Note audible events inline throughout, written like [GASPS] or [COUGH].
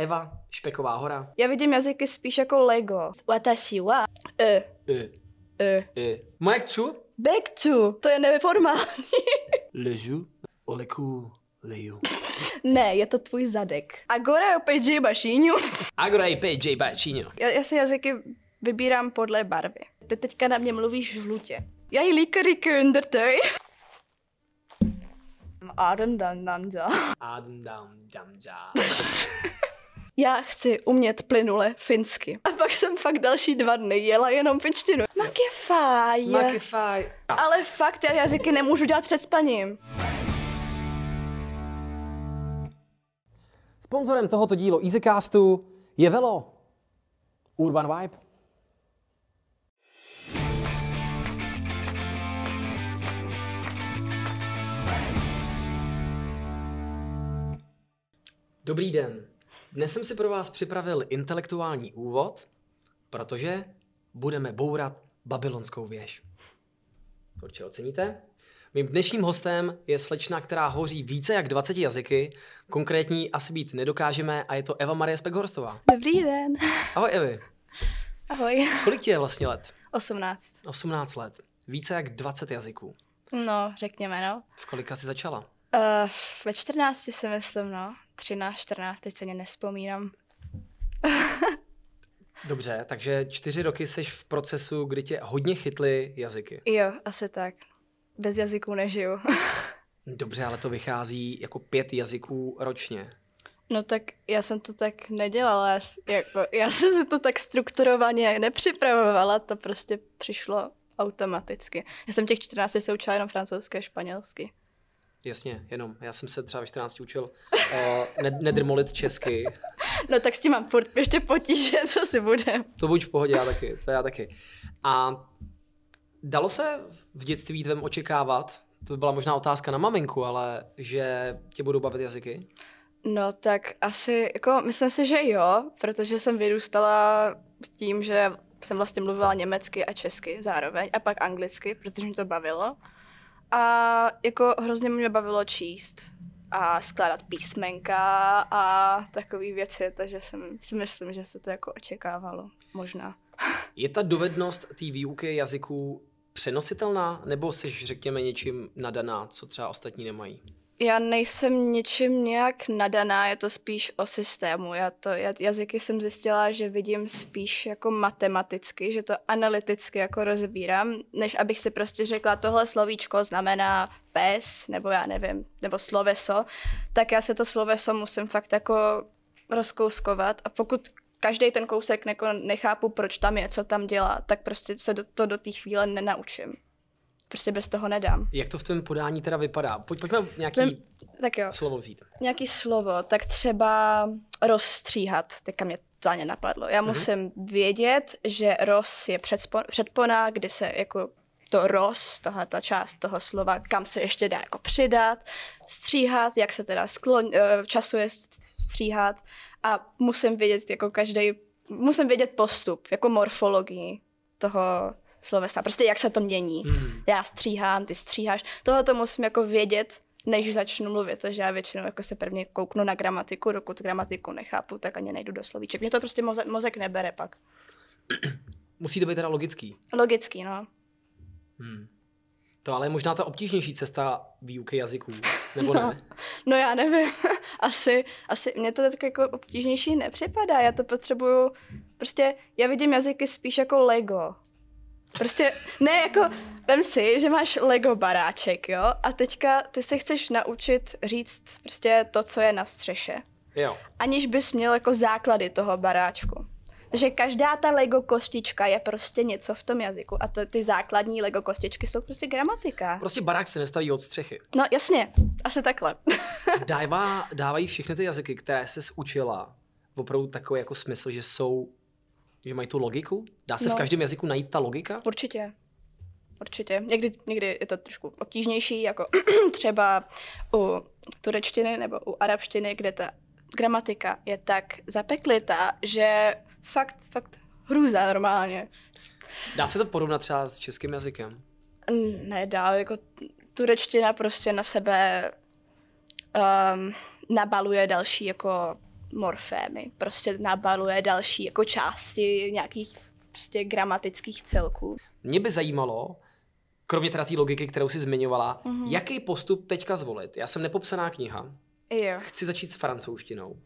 Eva, Špeková hora. Já vidím jazyky spíš jako Lego. Watashi wa e, I, e. i. Moje chci? Back to, to je neformální. Ležu. Oleku. Leju. [LAUGHS] ne, je to tvůj zadek. Agora o peji bašíňu. Agora i PJ Bačíňo. Já, já si jazyky vybírám podle barvy. Ty teďka na mě mluvíš žlutě. Já ji líkery kundertøj. Adam dan dan da. Adam dam dam ja. [LAUGHS] Já chci umět plynule finsky. A pak jsem fakt další dva dny jela jenom finštinu. Makefaj. Makify. Ale fakt, já jazyky nemůžu dělat před spaním. Sponzorem tohoto dílu Easycastu je Velo. Urban Vibe. Dobrý den. Dnes jsem si pro vás připravil intelektuální úvod, protože budeme bourat babylonskou věž. To určitě oceníte. Mým dnešním hostem je slečna, která hoří více jak 20 jazyky, konkrétní asi být nedokážeme a je to Eva Marie Spekhorstová. Dobrý den. Ahoj Evi, Ahoj. kolik ti je vlastně let? 18. 18 let. Více jak 20 jazyků. No, řekněme, no. V kolika jsi začala? Uh, ve 14 si myslím, no. 13, 14, teď se ani nespomínám. [LAUGHS] Dobře, takže čtyři roky jsi v procesu, kdy tě hodně chytly jazyky. Jo, asi tak. Bez jazyků nežiju. [LAUGHS] Dobře, ale to vychází jako pět jazyků ročně. No tak já jsem to tak nedělala, jako, já jsem si to tak strukturovaně nepřipravovala, to prostě přišlo automaticky. Já jsem těch 14 se učila jenom francouzské a španělsky. Jasně, jenom. Já jsem se třeba ve 14 učil uh, ned- nedrmolit česky. No tak s tím mám furt ještě potíže, [LAUGHS] co si bude. To buď v pohodě, já taky, to já taky. A dalo se v dětství tvém očekávat, to by byla možná otázka na maminku, ale že tě budou bavit jazyky? No tak asi, jako myslím si, že jo, protože jsem vyrůstala s tím, že jsem vlastně mluvila německy a česky zároveň a pak anglicky, protože mě to bavilo. A jako hrozně mě bavilo číst a skládat písmenka a takové věci, takže jsem si myslím, že se to jako očekávalo, možná. [LAUGHS] Je ta dovednost té výuky jazyků přenositelná, nebo jsi, řekněme, něčím nadaná, co třeba ostatní nemají? Já nejsem ničím nějak nadaná, je to spíš o systému. Já to já jazyky jsem zjistila, že vidím spíš jako matematicky, že to analyticky jako rozbírám, než abych si prostě řekla, tohle slovíčko znamená pes, nebo já nevím, nebo sloveso, tak já se to sloveso musím fakt jako rozkouskovat a pokud každý ten kousek nechápu, proč tam je, co tam dělá, tak prostě se do, to do té chvíle nenaučím. Prostě bez toho nedám. Jak to v tvém podání teda vypadá? Pojď, pojďme nějaký Vem- Tak jo. slovo vzít. nějaký slovo, tak třeba rozstříhat, teďka mě to ani napadlo. Já musím vědět, že roz je předspo- předpona, kdy se jako to roz, tahle ta část toho slova, kam se ještě dá jako přidat, stříhat, jak se teda sklon, eh, časuje st- stříhat a musím vědět jako každý, musím vědět postup, jako morfologii toho slovesa, prostě jak se to mění. Hmm. Já stříhám, ty stříháš, tohle to musím jako vědět, než začnu mluvit, takže já většinou jako se prvně kouknu na gramatiku, dokud gramatiku nechápu, tak ani nejdu do slovíček. Mě to prostě mozek, mozek nebere pak. [CLEARS THROAT] Musí to být teda logický. Logický, no. Hmm. To ale je možná ta obtížnější cesta výuky jazyků, nebo ne? [LAUGHS] No já nevím, [LAUGHS] asi, asi mě to tak jako obtížnější nepřipadá, já to potřebuju, prostě já vidím jazyky spíš jako Lego. Prostě, ne jako, vem si, že máš Lego baráček, jo, a teďka ty se chceš naučit říct prostě to, co je na střeše. Jo. aniž bys měl jako základy toho baráčku. Takže každá ta Lego kostička je prostě něco v tom jazyku a to, ty základní Lego kostičky jsou prostě gramatika. Prostě barák se nestaví od střechy. No jasně, asi takhle. [LAUGHS] Dává, dávají všechny ty jazyky, které se učila, opravdu takový jako smysl, že jsou, že mají tu logiku? Dá se no. V každém jazyku najít ta logika? Určitě. Určitě. Někdy, někdy je to trošku obtížnější, jako [CLEARS THROAT] třeba u turečtiny nebo u arabštiny, kde ta gramatika je tak zapeklitá, že fakt, fakt hrůza normálně. Dá se to porovnat třeba s českým jazykem? nedá, jako turečtina prostě na sebe um, nabaluje další jako morfémy. Prostě nabaluje další jako části nějakých prostě gramatických celků. Mě by zajímalo, kromě teda té logiky, kterou jsi zmiňovala, Mhm. mm-hmm. jaký postup teďka zvolit? Já jsem nepopsaná kniha, Jo. chci začít s francouzštinou.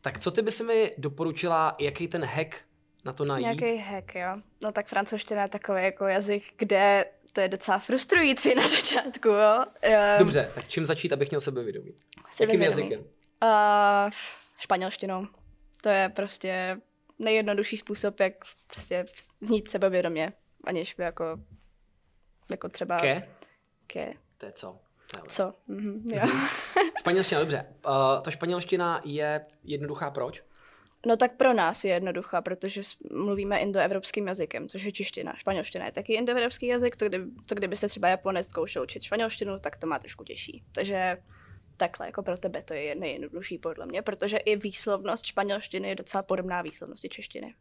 Tak co ty by si mi doporučila, jaký ten hack na to najít? Nějaký hack, jo. No tak francouzština je takový jako jazyk, kde to je docela frustrující na začátku, jo. Um, Dobře, tak čím začít, abych měl sebevědomí? Jakým Sebevědomí. jazykem? Uh, španělštinou. To je prostě nejjednodušší způsob, jak prostě znít sebevědomě, aniž by jako, jako třeba... Ke? Ke. To je co? To je Co? Mhm, jo. [LAUGHS] Španělština, dobře. Uh, ta španělština je jednoduchá proč? No tak pro nás je jednoduchá, protože mluvíme indoevropským jazykem, což je čeština. Španělština je taky indoevropský jazyk, to, kdy, to kdyby se třeba Japonec zkoušel učit španělštinu, tak to má trošku těžší. Takže takhle, jako pro tebe to je nejjednodušší podle mě, protože i výslovnost španělštiny je docela podobná výslovnosti češtiny.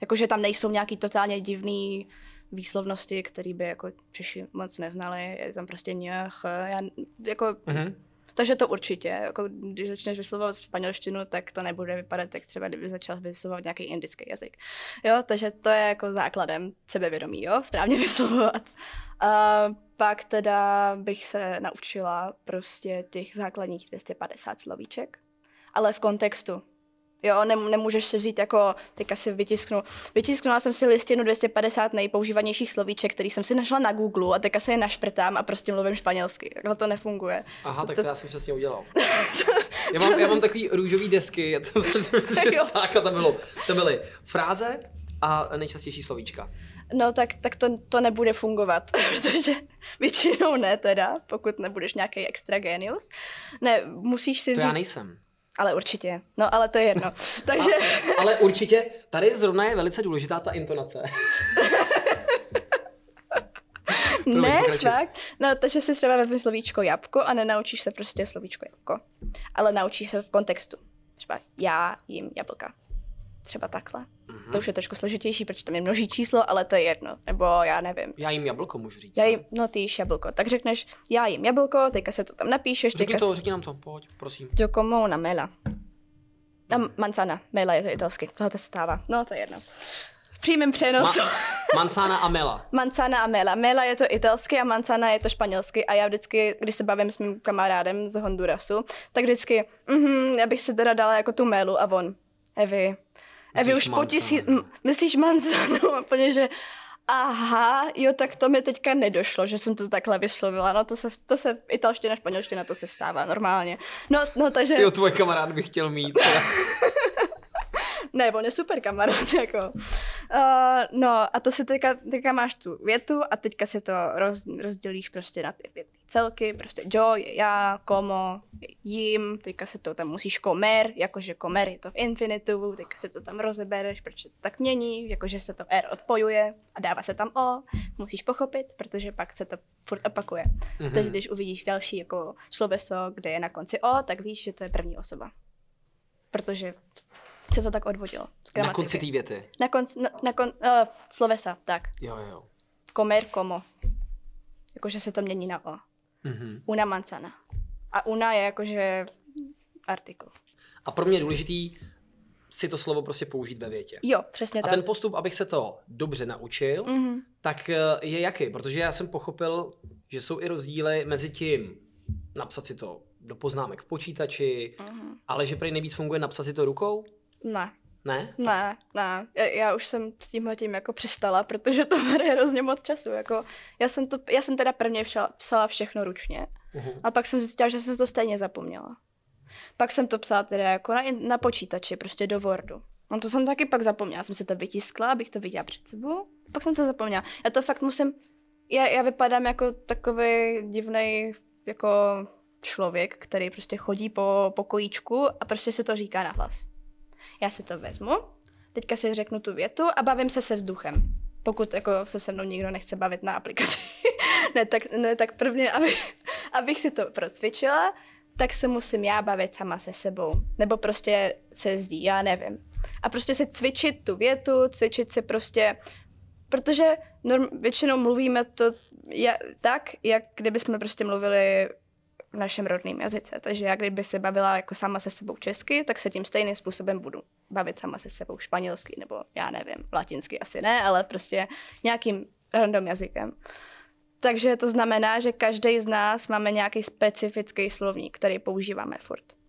Jakože tam nejsou nějaký totálně divný výslovnosti, které by jako Češi moc neznali, je tam prostě něch, já, jako Mhm. Takže to určitě, jako když začneš vyslovovat španělštinu, tak to nebude vypadat jak třeba, kdyby začal vyslovovat nějaký indický jazyk. Jo, takže to je jako základem sebevědomí, jo, správně [LAUGHS] vyslovovat. A pak teda bych se naučila prostě těch základních 250 slovíček, ale v kontextu. Jo, nem, nemůžeš si vzít jako, teďka si vytisknu, vytisknula jsem si listinu 250 nejpoužívanějších slovíček, který jsem si našla na Google a teďka se je našprtám a prostě mluvím španělsky. Takhle to nefunguje. Aha, tak To- to já jsem přesně udělal. [LAUGHS] Já mám, já mám takový růžový desky, to jsem [LAUGHS] tam, bylo, tam byly fráze a nejčastější slovíčka. No tak, tak to, to nebude fungovat, [LAUGHS] protože většinou ne teda, pokud nebudeš nějaký extra genius. Ne, musíš si To vzít, já nejsem. Ale určitě, no ale to je jedno. [LAUGHS] Takže, Ale určitě, tady zrovna je velice důležitá ta intonace. [LAUGHS] ne, fakt. No, takže si třeba vezmeš slovíčko jabko a nenaučíš se prostě slovíčko jabko, ale naučíš se v kontextu. Třeba já jim jablka. Třeba takhle. Mhm. To už je trošku složitější, protože tam je množí číslo, ale to je jedno. Nebo já nevím. Já jim jablko můžu říct. Já jim, no ty jíš jablko. Tak řekneš, já jim jablko, teďka se to tam napíšeš, Řekni to, řekni nám to, pojď, prosím. Yo como una mela. Tam manzana, mela je to italsky, toho to se stává. No, to je jedno. V přímém přenosu. Ma- manzana a mela. [LAUGHS] Manzana a mela. Mela je to italsky a manzana je to španělsky. A já vždycky, když se bavím s mým kamarádem z Hondurasu, tak vždycky, mhm, já bych se teda dala jako tu mélu a on, Evi, Evi Myslíš už po tisíc, myslíš manzanu? [LAUGHS] A Úplně, že aha, jo, tak to mi teďka nedošlo, že jsem to takhle vyslovila. No to se, to se italština, španělština, to se stává normálně. No, no takže... Jo, tvoj kamarád bych chtěl mít. [LAUGHS] Ne, on je super kamarád, [LAUGHS] jako. Uh, no a to si teďka, teďka máš tu větu a teďka si to roz, rozdělíš prostě na ty věty celky, prostě jo je já, komo je jim, teďka se to tam musíš komer, jakože komer je to v infinitu, teďka se to tam rozebereš, proč se to tak mění, jakože se to R odpojuje a dává se tam O, musíš pochopit, protože pak se to furt opakuje. Mhm. Takže když uvidíš další jako sloveso, kde je na konci O, tak víš, že to je první osoba. Protože se to tak odvodilo. Z Na konci té věty. Na konci, na, na kon, uh, slovesa, tak. Jo, jo. Comer, como. Jakože se to mění na O. Mhm. Una manzana. A una je jakože artikl. A pro mě je důležitý si to slovo prostě použít ve větě. Jo, přesně A tak. ten postup, abych se to dobře naučil, Mhm. tak eh, je jaký? Protože já jsem pochopil, že jsou i rozdíly mezi tím napsat si to do poznámek v počítači, Mhm. ale že prý nejvíc funguje napsat si to rukou? Ne, Ne? ne, ne. Já, já už jsem s tímhle tím jako přestala, protože to bere hrozně moc času. Jako, já, jsem to, já jsem teda prvně psala, psala všechno ručně Uh-huh. a pak jsem zjistila, že jsem to stejně zapomněla. Pak jsem to psala teda jako na, na počítači, prostě do Wordu. No to jsem taky pak zapomněla. Jsem si to vytiskla, abych to viděla před sebou. Pak jsem to zapomněla. Já to fakt musím... Já, já vypadám jako takový divný jako člověk, který prostě chodí po pokojíčku a prostě se to říká nahlas. Já si to vezmu, teďka si řeknu tu větu a bavím se se vzduchem. Pokud jako se se mnou nikdo nechce bavit na aplikaci. [LAUGHS] ne, tak, ne, tak prvně, aby, [LAUGHS] abych si to procvičila, tak se musím já bavit sama se sebou. Nebo prostě se zdí, já nevím. A prostě si cvičit tu větu, cvičit si prostě, protože norm, většinou mluvíme to je, tak, jak kdybychom prostě mluvili v našem rodném jazyce. Takže já kdyby se bavila jako sama se sebou česky, tak se tím stejným způsobem budu bavit sama se sebou španělsky, nebo já nevím, latinsky asi ne, ale prostě nějakým random jazykem. Takže to znamená, že každý z nás máme nějaký specifický slovník, který používáme furt.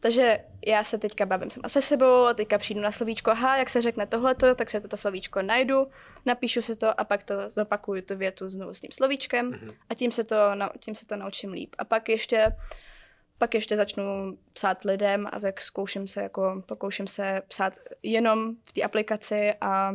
Takže já se teďka bavím sama se sebou, a teďka přijdu na slovíčko, aha, jak se řekne tohleto, tak se toto slovíčko najdu, napíšu si to a pak to zopakuju tu větu znovu s tím slovíčkem Mhm. a tím se to, tím se to naučím líp. A pak ještě, pak ještě začnu psát lidem a tak zkouším se, jako, pokouším se psát jenom v té aplikaci a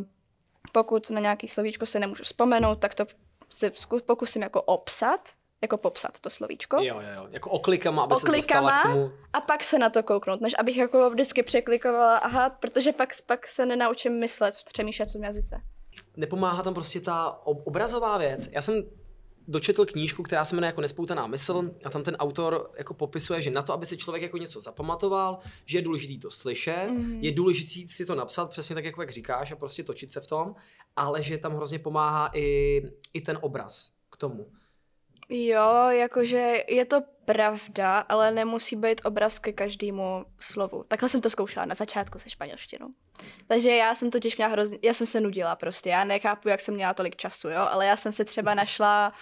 pokud na nějaký slovíčko se nemůžu vzpomenout, tak to se pokusím jako obsat, jako popsat to slovíčko. Jo, jo, jo. Jako oklikama, aby se Oklikama? dostala k tomu. A pak se na to kouknout, než abych jako vždycky překlikovala, aha, protože pak, pak se nenaučím myslet, přemýšlet v tom jazyce. Nepomáhá tam prostě ta ob- obrazová věc. Já jsem dočetl knížku, která se jmenuje jako Nespoutaná mysl a tam ten autor jako popisuje, že na to, aby si člověk jako něco zapamatoval, že je důležité to slyšet, mm. je důležité si to napsat přesně tak, jako jak říkáš a prostě točit se v tom, ale že tam hrozně pomáhá i, i ten obraz k tomu. Jo, jakože je to pravda, ale nemusí být obraz ke každému slovu. Takhle jsem to zkoušela na začátku se španělštinou. Takže já jsem totiž měla hrozně, já jsem se nudila prostě, já nechápu, jak jsem měla tolik času, jo, ale já jsem se třeba našla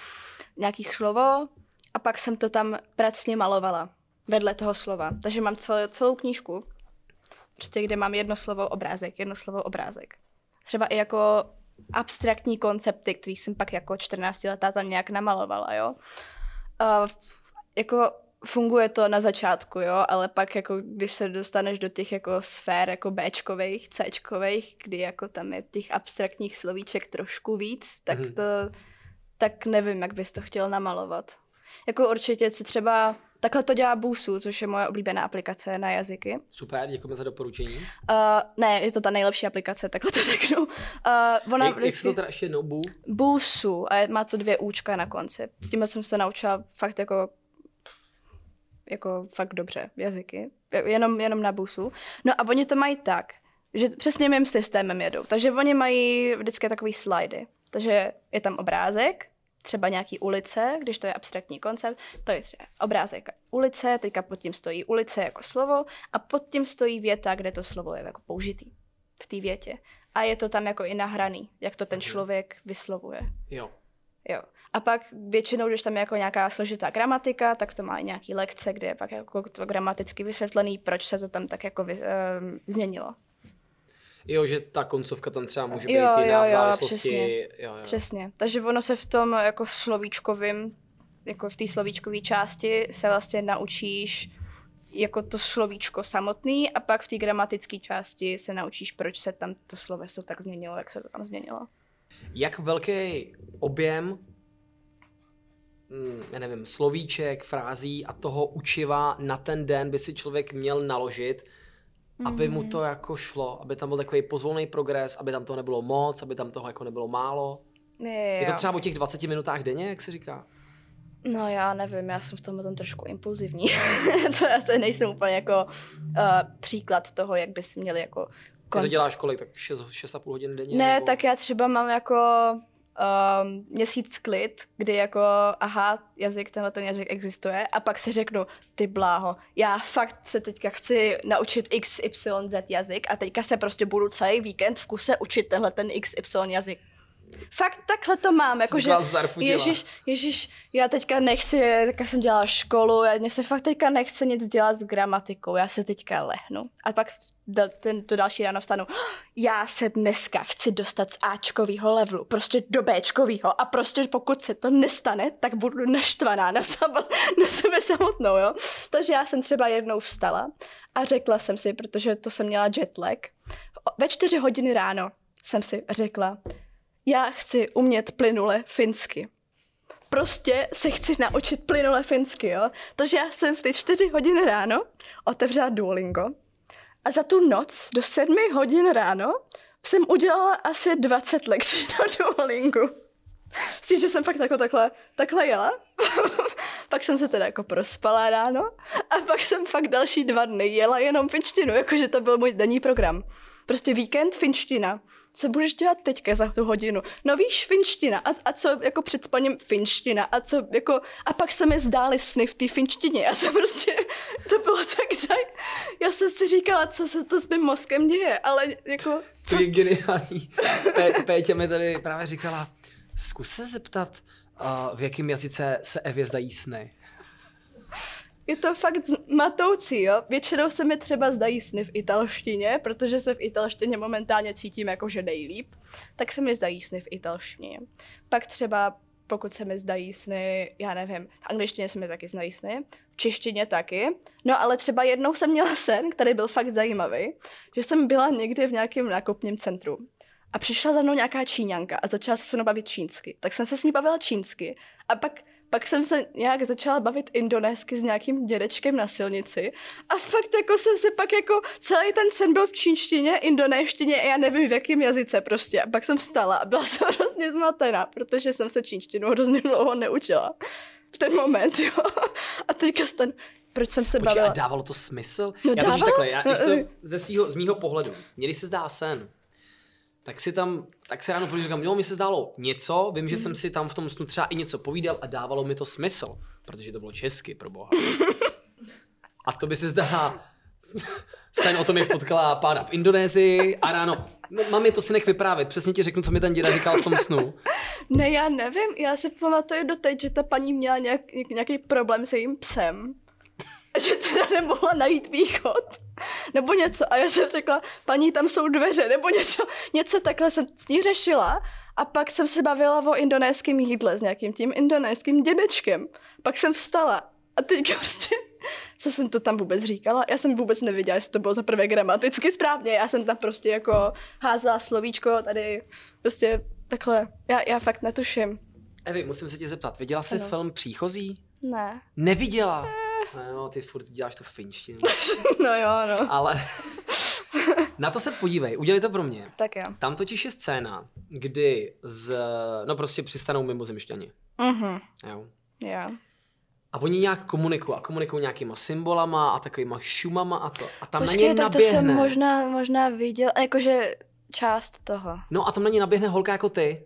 nějaký slovo a pak jsem to tam pracně malovala vedle toho slova. Takže mám celou, celou knížku, prostě kde mám jedno slovo obrázek, jedno slovo obrázek. Třeba i jako abstraktní koncepty, který jsem pak jako 14 letá tam nějak namalovala, jo. Uh, jako funguje to na začátku, jo, ale pak jako když se dostaneš do těch jako sfér jako Bčkových, Cčkových, kdy jako tam je těch abstraktních slovíček trošku víc, tak Mhm. to, tak nevím, jak bys to chtěl namalovat. Jako určitě si třeba, takhle to dělá Busu, což je moje oblíbená aplikace na jazyky. Super, děkujeme za doporučení. Uh, ne, je to ta nejlepší aplikace, takhle to řeknu. Uh, ona Jak, jak se to teda ještě jednou bu? Busu a má to dvě účka na konci. S tím jsem se naučila fakt jako jako fakt dobře jazyky. Jenom, jenom na busu. No a oni to mají tak, že přesně mým systémem jedou. Takže oni mají vždycky takový slidy. Takže je tam obrázek, třeba nějaký ulice, když to je abstraktní koncept, to je třeba obrázek ulice, teďka pod tím stojí ulice jako slovo a pod tím stojí věta, kde to slovo je jako použitý v té větě. A je to tam jako i nahraný, jak to ten člověk vyslovuje. Jo. Jo. A pak většinou, když tam je jako nějaká složitá gramatika, tak to má i nějaký lekce, kde je pak jako to gramaticky vysvětlený, proč se to tam tak jako vy, um, změnilo. Jo, že ta koncovka tam třeba může být Jo, jiná jo, v jo, závislosti. přesně. Jo, jo. Přesně. Takže ono se v tom jako slovíčkovým, jako v té slovíčkové části se vlastně naučíš jako to slovíčko samotný a pak v té gramatické části se naučíš, proč se tam to sloveso tak změnilo, jak se to tam změnilo. Jak velký objem mm, já nevím, slovíček, frází a toho učiva na ten den by si člověk měl naložit, aby mu to jako šlo, aby tam byl takový pozvolný progres, aby tam toho nebylo moc, aby tam toho jako nebylo málo. Je, Je to třeba o těch 20 minutách denně, jak se říká? No já nevím, já jsem v tom tom trošku impulzivní. [LAUGHS] to já se nejsem úplně jako uh, příklad toho, jak bys měli jako Ty to děláš kolik, tak 6, 6,5 hodin denně? Ne, nebo... tak já třeba mám jako um, měsíc klid, kdy jako, aha, jazyk, tenhle ten jazyk existuje a pak si řeknu, ty bláho, já fakt se teďka chci naučit XYZ jazyk a teďka se prostě budu celý víkend v kuse učit tenhle ten XY jazyk. Fakt takhle to mám, jakože, ježiš, ježiš, já teďka nechci, teďka jsem dělala školu, já mě se fakt teďka nechce nic dělat s gramatikou, já se teďka lehnu. A pak ten, to další ráno vstanu, [GASPS] já se dneska chci dostat z Ačkovýho levelu, prostě do Bčkovýho a prostě pokud se to nestane, tak budu naštvaná na, sama, [LAUGHS] na sebe samotnou, jo. Takže já jsem třeba jednou vstala a řekla jsem si, protože to jsem měla jetlag, ve čtyři hodiny ráno jsem si řekla, já chci umět plynule finsky. Prostě se chci naučit plynule finsky, jo. Takže já jsem v ty čtyři hodiny ráno otevřela Duolingo a za tu noc do sedmi hodin ráno jsem udělala asi 20 lekcí na Duolingu. S tím, že jsem fakt jako takhle, takhle jela. [LAUGHS] pak jsem se teda jako prospala ráno a pak jsem fakt další dva dny jela jenom finštinu, jakože to byl můj denní program. Prostě víkend finština. Co budeš dělat teďka za tu hodinu? No víš, finština. A, a co jako před spaním finština? A co jako... A pak se mi zdály sny v té finštině. Já jsem prostě... [LAUGHS] To bylo tak zaj... Já jsem si říkala, co se to s mým mozkem děje, ale jako... Co je geniální. Péťa mi tady právě říkala, zkus se zeptat, uh, v jakém jazyce se Evě zdají sny. Je to fakt matoucí, jo. Většinou se mi třeba zdají sny v italštině, protože se v italštině momentálně cítím jako, že nejlíp, tak se mi zdají sny v italštině. Pak třeba pokud se mi zdají sny, já nevím, v angličtině se mi taky zdají sny, v češtině taky. No ale třeba jednou jsem měla sen, který byl fakt zajímavý, že jsem byla někdy v nějakém nákupním centru. A přišla za mnou nějaká číňanka a začala se se mnou bavit čínsky. Tak jsem se s ní bavila čínsky a pak pak jsem se nějak začala bavit indonésky s nějakým dědečkem na silnici a fakt jako jsem se pak jako, celý ten sen byl v čínštině, indonéštině a já nevím v jakém jazyce prostě. A pak jsem vstala a byla [LAUGHS] jsem hrozně zmatená, protože jsem se čínštinu hrozně dlouho neučila. V ten moment, jo. A teďka ten, proč jsem se Počkej, bavila? a dávalo to smysl? No já dávalo. takhle, já, když to, ze, svýho, z mýho pohledu, mě když se zdá sen, tak si tam, tak se ráno probudím, říkám, jo, mi se zdálo něco, vím, že jsem si tam v tom snu třeba i něco povídal a dávalo mi to smysl, protože to bylo česky, pro boha. A to by se zdá [LAUGHS] sen o tom, jak potkala pána v Indonésii a ráno, no, mami, to si nech vyprávět, přesně ti řeknu, co mi ten děda říkal v tom snu. Ne, já nevím, já si pamatuju doteď, že ta paní měla nějak, nějaký problém se jejím psem. A Že teda nemohla najít východ. Nebo něco. A já jsem řekla, paní, tam jsou dveře. Nebo něco, něco takhle jsem s ní řešila. A pak jsem se bavila o indonéském jídle s nějakým tím indonéským dědečkem. Pak jsem vstala. A teďka prostě, co jsem to tam vůbec říkala? Já jsem vůbec nevěděla, jestli to bylo za prvé gramaticky správně. Já jsem tam prostě jako házela slovíčko tady, prostě takhle. Já, já fakt netuším. Evi, musím se tě zeptat, viděla jsi Ano. film Příchozí? Ne. Neviděla. No jo, ty furt děláš tu finštinu. [LAUGHS] No jo, no. Ale na to se podívej, udělej to pro mě. Tak jo. Tam totiž je scéna, kdy z, no prostě přistanou mimozemšťani. Mhm. Jo. Jo. A oni nějak komunikují a komunikují nějakýma symbolama a takovýma šumama a to. A tam na ně Počkej, tak to naběhne. jsem možná, možná viděl, jakože část toho. No a tam na ně naběhne holka jako ty.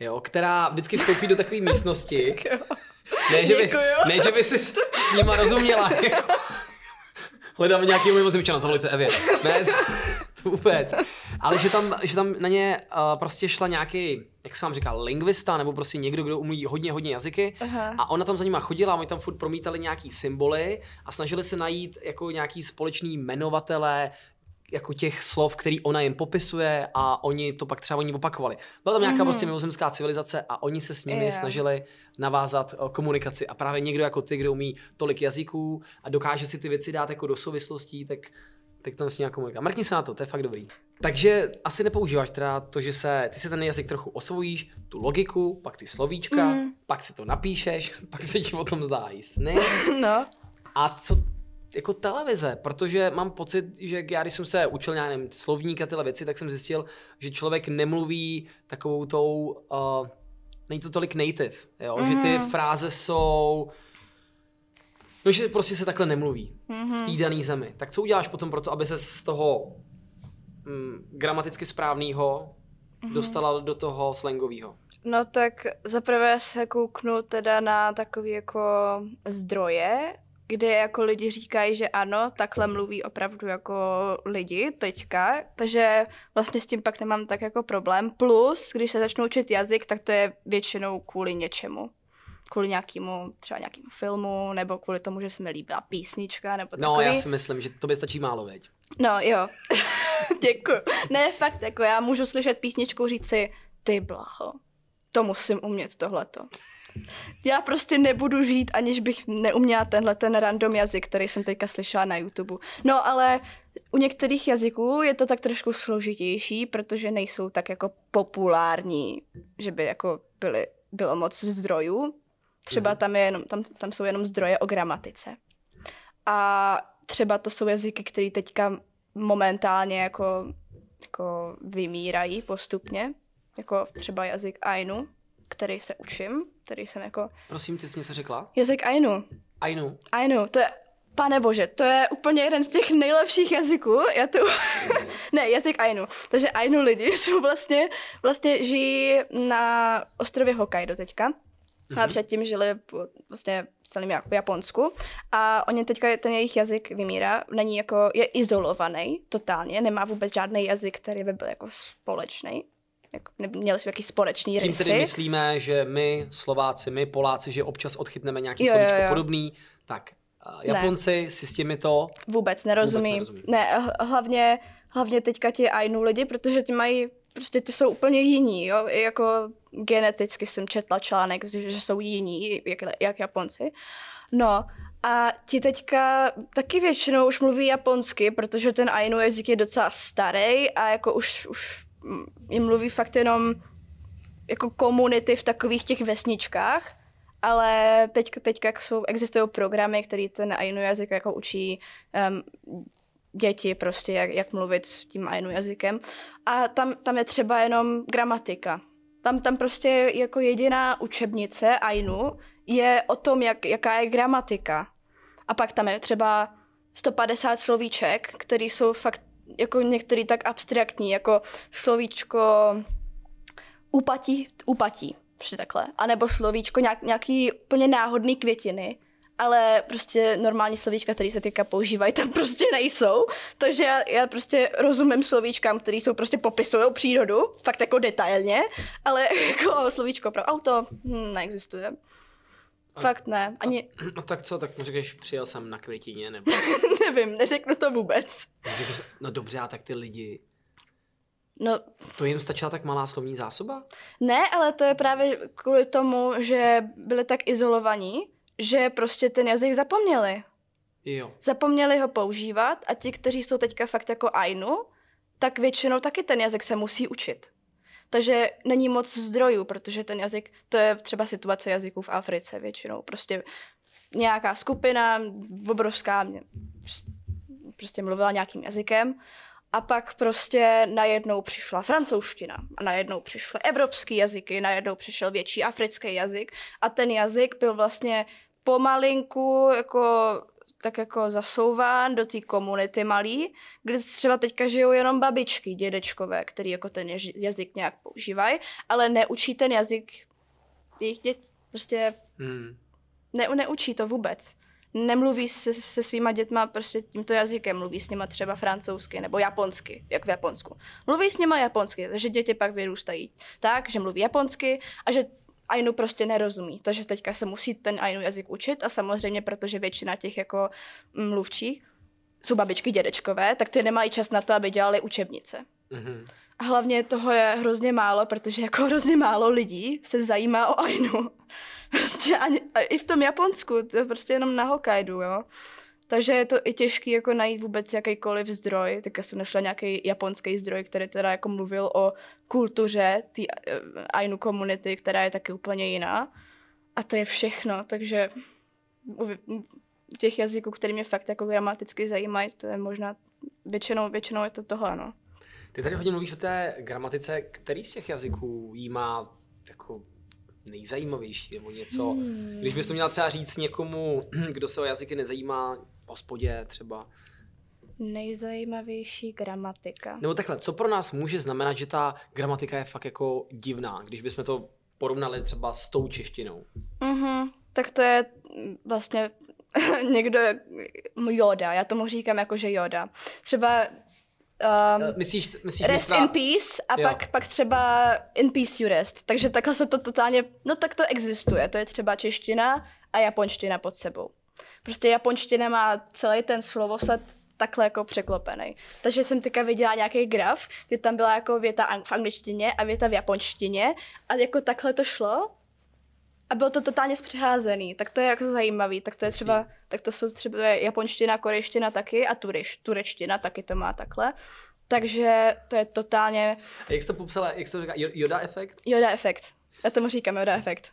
Jo, která vždycky vstoupí do takové místnosti. [LAUGHS] Jo. Ne, že by, ne, že by si s, s nima rozuměla. Jako. Hledáme nějaký mimozemšťana, zavolejte Evě. Ne, to vůbec. Ale že tam, že tam na ně uh, prostě šla nějaký, jak se vám říká, lingvista, nebo prostě někdo, kdo umí hodně, hodně jazyky. Aha. A ona tam za nima chodila, oni tam furt promítali nějaký symboly a snažili se najít jako nějaký společný jmenovatele, jako těch slov, který ona jim popisuje a oni to pak třeba oni opakovali. Byla tam nějaká Mhm. prostě mimozemská civilizace a oni se s nimi Jo. snažili navázat eh, komunikaci. A právě někdo jako ty, kdo umí tolik jazyků a dokáže si ty věci dát jako do souvislostí, tak, tak to s ním komunikuje. Mrkni se na to, to je fakt dobrý. Takže asi nepoužíváš teda to, že se, ty si ten jazyk trochu osvojíš, tu logiku, pak ty slovíčka, Mhm. pak si to napíšeš, [LAUGHS] pak se ti o tom zdájí sny. [LAUGHS] No. A co jako televize, protože mám pocit, že já když jsem se učil já nevím, slovník a tyhle věci, tak jsem zjistil, že člověk nemluví takovou tou, uh, není to tolik native, jo? Mm. že ty Mhm. fráze jsou, no že prostě se takhle nemluví Mhm. v té dané zemi. Tak co uděláš potom pro to, aby se z toho mm, gramaticky správného Mhm. dostala do toho slangového? No tak zaprvé se kouknu teda na takový jako zdroje, kde jako lidi říkají, že ano, takhle mluví opravdu jako lidi teďka, takže vlastně s tím pak nemám tak jako problém. Plus, když se začnu učit jazyk, tak to je většinou kvůli něčemu. Kvůli nějakému, třeba nějakému filmu, nebo kvůli tomu, že se mi líbila písnička, nebo No, takový. já si myslím, že to by stačí málo, veď. No jo, [LAUGHS] děkuji. Ne, fakt, jako já můžu slyšet písničku, říct si, ty blaho, to musím umět tohleto. Já prostě nebudu žít, aniž bych neuměla tenhle ten random jazyk, který jsem teďka slyšela na YouTube. No ale u některých jazyků je to tak trošku složitější, protože nejsou tak jako populární, že by jako byly, bylo moc zdrojů. Třeba Mhm. tam, je jenom, tam, tam jsou jenom zdroje o gramatice. A třeba to jsou jazyky, které teďka momentálně jako, jako vymírají postupně, jako třeba jazyk Ainu, který se učím, který jsem jako... Prosím, ty jsi něco řekla? Jazyk Ainu. Ainu. Ainu, to je, pane bože, to je úplně jeden z těch nejlepších jazyků. Já tu... [LAUGHS] ne, jazyk Ainu. Takže Ainu lidi [LAUGHS] jsou vlastně, vlastně žijí na ostrově Hokkaido teďka. A předtím žili po- vlastně v celém Japonsku. A oni teďka, ten jejich jazyk vymírá, není jako, je izolovaný totálně, nemá vůbec žádný jazyk, který by byl jako společný. Jako, neměli jsme jaký společný Tím rysy. tedy myslíme, že my, Slováci, my, Poláci, že občas odchytneme nějaký Jo, jo, slovíčko jo. podobný, tak Japonci si s těmi to... Vůbec nerozumí. Vůbec nerozumí. Ne, hl- hlavně, hlavně teďka ti Ainu lidi, protože ti mají, prostě ty jsou úplně jiní, jo, I jako geneticky jsem četla článek, že jsou jiní, jak, jak Japonci. No, a ti teďka taky většinou už mluví japonsky, protože ten Ainu jazyk je docela starý a jako už, už jim mluví fakt jenom jako komunity v takových těch vesničkách, ale teď, teďka jsou, existují programy, které ten Ainu jazyk jako učí um, děti prostě, jak, jak mluvit tím Ainu jazykem. A tam, tam je třeba jenom gramatika. Tam, tam prostě jako jediná učebnice Ainu je o tom, jak, jaká je gramatika. A pak tam je třeba 150 slovíček, které jsou fakt jako některý tak abstraktní, jako slovíčko upatí, upatí, prostě takhle. A nebo slovíčko nějak, nějaký úplně náhodný květiny, ale prostě normální slovíčka, které se teďka používají, tam prostě nejsou. Takže já, já prostě rozumím slovíčkám, které jsou prostě popisují přírodu, fakt jako detailně, ale [LAUGHS] jako slovíčko pro auto hm, neexistuje. Fakt ne, ani No tak co, tak mu řekneš, přijel jsem na květině, nebo [LAUGHS] nevím, neřeknu to vůbec. řekneš, no dobře, a tak ty lidi, No to jim stačila tak malá slovní zásoba? Ne, ale to je právě kvůli tomu, že byli tak izolovaní, že prostě ten jazyk zapomněli. Jo. Zapomněli ho používat a ti, kteří jsou teďka fakt jako Ainu, tak většinou taky ten jazyk se musí učit. Takže není moc zdrojů, protože ten jazyk, to je třeba situace jazyků v Africe většinou. Prostě nějaká skupina, obrovská, mě- prostě mluvila nějakým jazykem a pak prostě najednou přišla francouzština a najednou přišly evropský jazyky, najednou přišel větší africký jazyk a ten jazyk byl vlastně pomalinku jako tak jako zasouván do té komunity malý, kde třeba teďka žijou jenom babičky, dědečkové, který jako ten jazyk nějak používají, ale neučí ten jazyk jejich děti. Prostě Hmm. ne, neučí to vůbec. Nemluví se, se svýma dětma prostě tímto jazykem, mluví s nima třeba francouzsky nebo japonsky, jak v Japonsku. Mluví s nima japonsky, takže děti pak vyrůstají tak, že mluví japonsky a že Ainu prostě nerozumí. Takže teďka se musí ten Ainu jazyk učit a samozřejmě, protože většina těch jako mluvčích jsou babičky, dědečkové, tak ty nemají čas na to, aby dělali učebnice. Mhm. A hlavně toho je hrozně málo, protože jako hrozně málo lidí se zajímá o Ainu. [LAUGHS] Prostě ani, i v tom Japonsku, to je prostě jenom na Hokkaidu, jo. Takže je to i těžký jako najít vůbec jakýkoliv zdroj. Teďka jsem našla nějaký japonský zdroj, který teda jako mluvil o kultuře té uh, Ainu komunity, která je taky úplně jiná. A to je všechno, takže těch jazyků, které mě fakt jako gramaticky zajímají, to je možná většinou, většinou je to tohle, no. Ty tady hodně mluvíš o té gramatice, který z těch jazyků jí má jako nejzajímavější nebo něco. Hmm. Když bys to měla třeba říct někomu, [CLEARS THROAT] kdo se o jazyky nezajímá, hospodě třeba. Nejzajímavější gramatika. Nebo takhle, co pro nás může znamenat, že ta gramatika je fakt jako divná, když bychom to porovnali třeba s tou češtinou. Mhm, tak to je vlastně [LAUGHS] někdo, Yoda, já tomu říkám jako, že Yoda. Třeba um, Myslíš, myslíš rest mistra- in peace a Jo. pak, pak třeba in peace you rest. Takže takhle se to totálně, no tak to existuje. To je třeba čeština a japonština pod sebou. Prostě japonština má celý ten slovosled takhle jako překlopený. Takže jsem teďka viděla nějaký graf, kde tam byla jako věta v angličtině a věta v japonštině a jako takhle to šlo a bylo to totálně zpřeházený, tak to je jako zajímavý, tak to je třeba, tak to jsou třeba japonština, korejština taky a tureš, turečtina taky to má takhle. Takže to je totálně A Jak jsi to popsala, jak jsi to říká, Yoda efekt? Yoda efekt. Já tomu říkám Yoda efekt.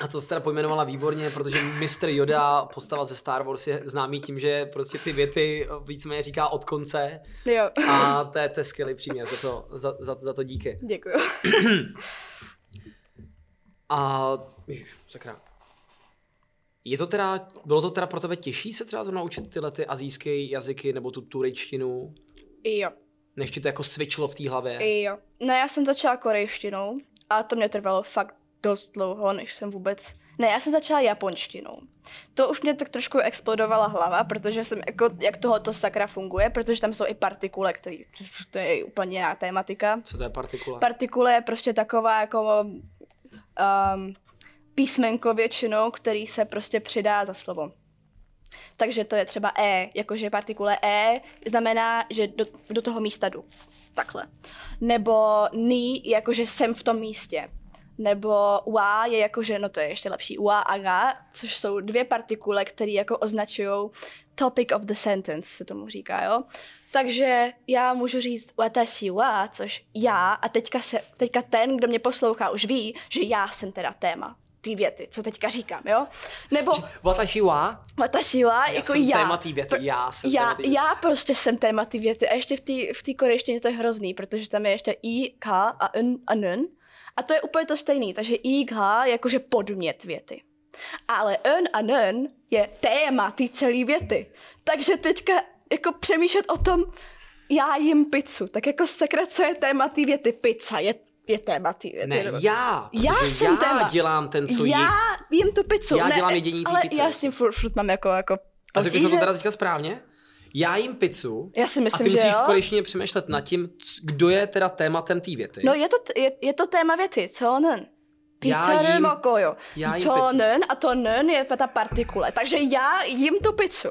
A to jsi teda pojmenovala výborně, protože Mr. Yoda, postava ze Star Wars, je známý tím, že prostě ty věty víceméně říká od konce Jo, a to je, to je skvělý příměr, za to, za, za, za to díky. děkuju. [CLEARS THROAT] A, ježiš, sakra. Je to teda, bylo to teda pro tebe těžší se třeba to naučit tyhle ty azijské jazyky nebo tu turečtinu, Jo, než ti to jako switchlo v té hlavě? jo. No já jsem začala korejštinou a to mě trvalo fakt dost dlouho, než jsem vůbec... Ne, já jsem začala japonštinou. To už mě tak trošku explodovala hlava, protože jsem jako, jak tohoto sakra funguje, protože tam jsou i partikule, který, to je úplně jiná tématika. Co to je partikula? Partikule je prostě taková jako um, písmenko většinou, který se prostě přidá za slovo. Takže to je třeba E, jakože partikule E znamená, že do, do toho místa jdu. Takhle. Nebo ni, jakože jsem v tom místě. Nebo wa je jakože, no to je ještě lepší, wa a ga, což jsou dvě partikule, které jako označují topic of the sentence, se tomu říká, jo. Takže já můžu říct watashi wa, což já, a teďka, se, teďka ten, kdo mě poslouchá, už ví, že já jsem teda téma ty věty, co teďka říkám, jo? Nebo Watashi wa? watashi wa, Já jako jsem já. téma té věty, Pr- já jsem já, téma té já prostě jsem téma ty věty a ještě v té v té korejštině to je hrozný, protože tam je ještě i, k a n a n a to je úplně to stejný, takže i, k jakože podmět věty. Ale n a n je téma ty celé věty. Takže teďka jako přemýšlet o tom, já jim pizzu, tak jako sakra, co je téma ty věty? Pizza je, je téma ty věty. Ne, já. Já jsem já téma. dělám ten, co já jí. jim tu pizzu. Já ne, dělám jedění té ale pizze. já s tím furt, furt mám jako, jako A řekl jsem to teda teďka správně? Já jim pizzu Já si a myslím, ty že musíš jo. v korejštině přemýšlet nad tím, kdo je teda tématem té věty. No je to, je, je to téma věty, co nen? Já Pizza mokojo. já jim To pizzu. nen a to nen je ta partikule. Takže já jim tu pizzu.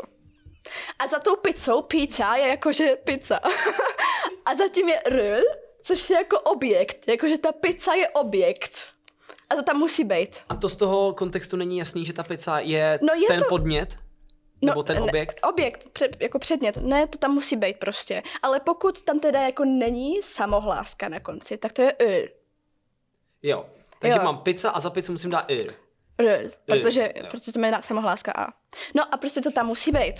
A za tou pizzou pizza je jakože pizza. [LAUGHS] a zatím je r, což je jako objekt. Jakože ta pizza je objekt. A to tam musí být. A to z toho kontextu není jasný, že ta pizza je, No je ten to- podnět? Nebo ten objekt? Ne, objekt, před, jako předmět. Ne, to tam musí být prostě. Ale pokud tam teda jako není samohláska na konci, tak to je r. Jo. Takže Jo. mám pizza a za pizzu musím dát ir. R, protože, protože to je samohláska A. No a prostě to tam musí být.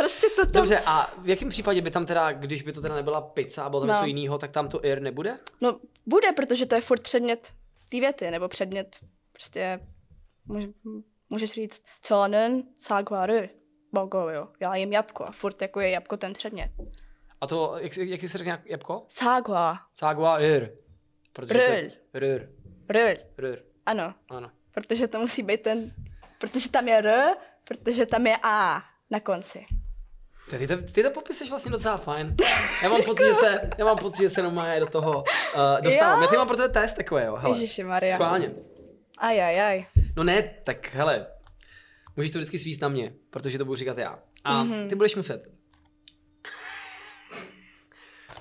Prostě to tam... Dobře, a v jakém případě by tam teda, když by to teda nebyla pizza a bylo tam No. něco jiného, tak tam to ir nebude? No bude, protože to je furt předmět té věty, nebo předmět prostě... Může, můžeš říct, co nen, sagvary, bogo, jo. Já jim jabko a furt jako je jabko ten předmět. A to, jak, jak se řekne jabko? Sagwa, Sagwa ir. Protože to je- Rr. r, Rr. ano. Ano. Protože to musí být ten... Protože tam je R, protože tam je A na konci. Ty, ty, to, ty to popisuješ vlastně docela fajn. Já mám pocit, že se, já mám pocit, že se normálně do toho uh, dostávám. Jo? Já ty mám pro tebe test takový, jo. Hele. Ježišimarja. Schválně. Aj, aj, aj. No ne, tak hele, můžeš to vždycky svíst na mě, protože to budu říkat já. A Mhm. mm-hmm. ty budeš muset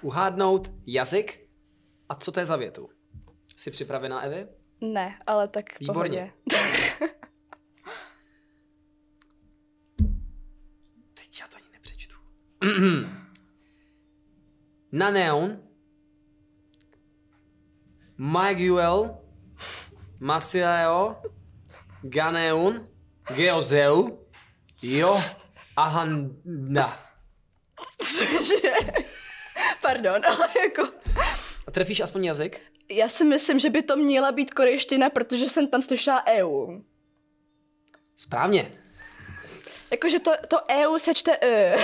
uhádnout jazyk a co to je za větu. Jsi připravená, Evy? Ne, ale tak Výborně. pohodě. [LAUGHS] Teď já to ani nepřečtu. [CLEARS THROAT] Na neon Maguel Masileo Ganeun Geozeu Jo Ahanda. Cože? Pardon, ale jako... A trefíš aspoň jazyk? Já si myslím, že by to měla být korejština, protože jsem tam slyšela EU. Správně. Jakože to, to EU se čte E.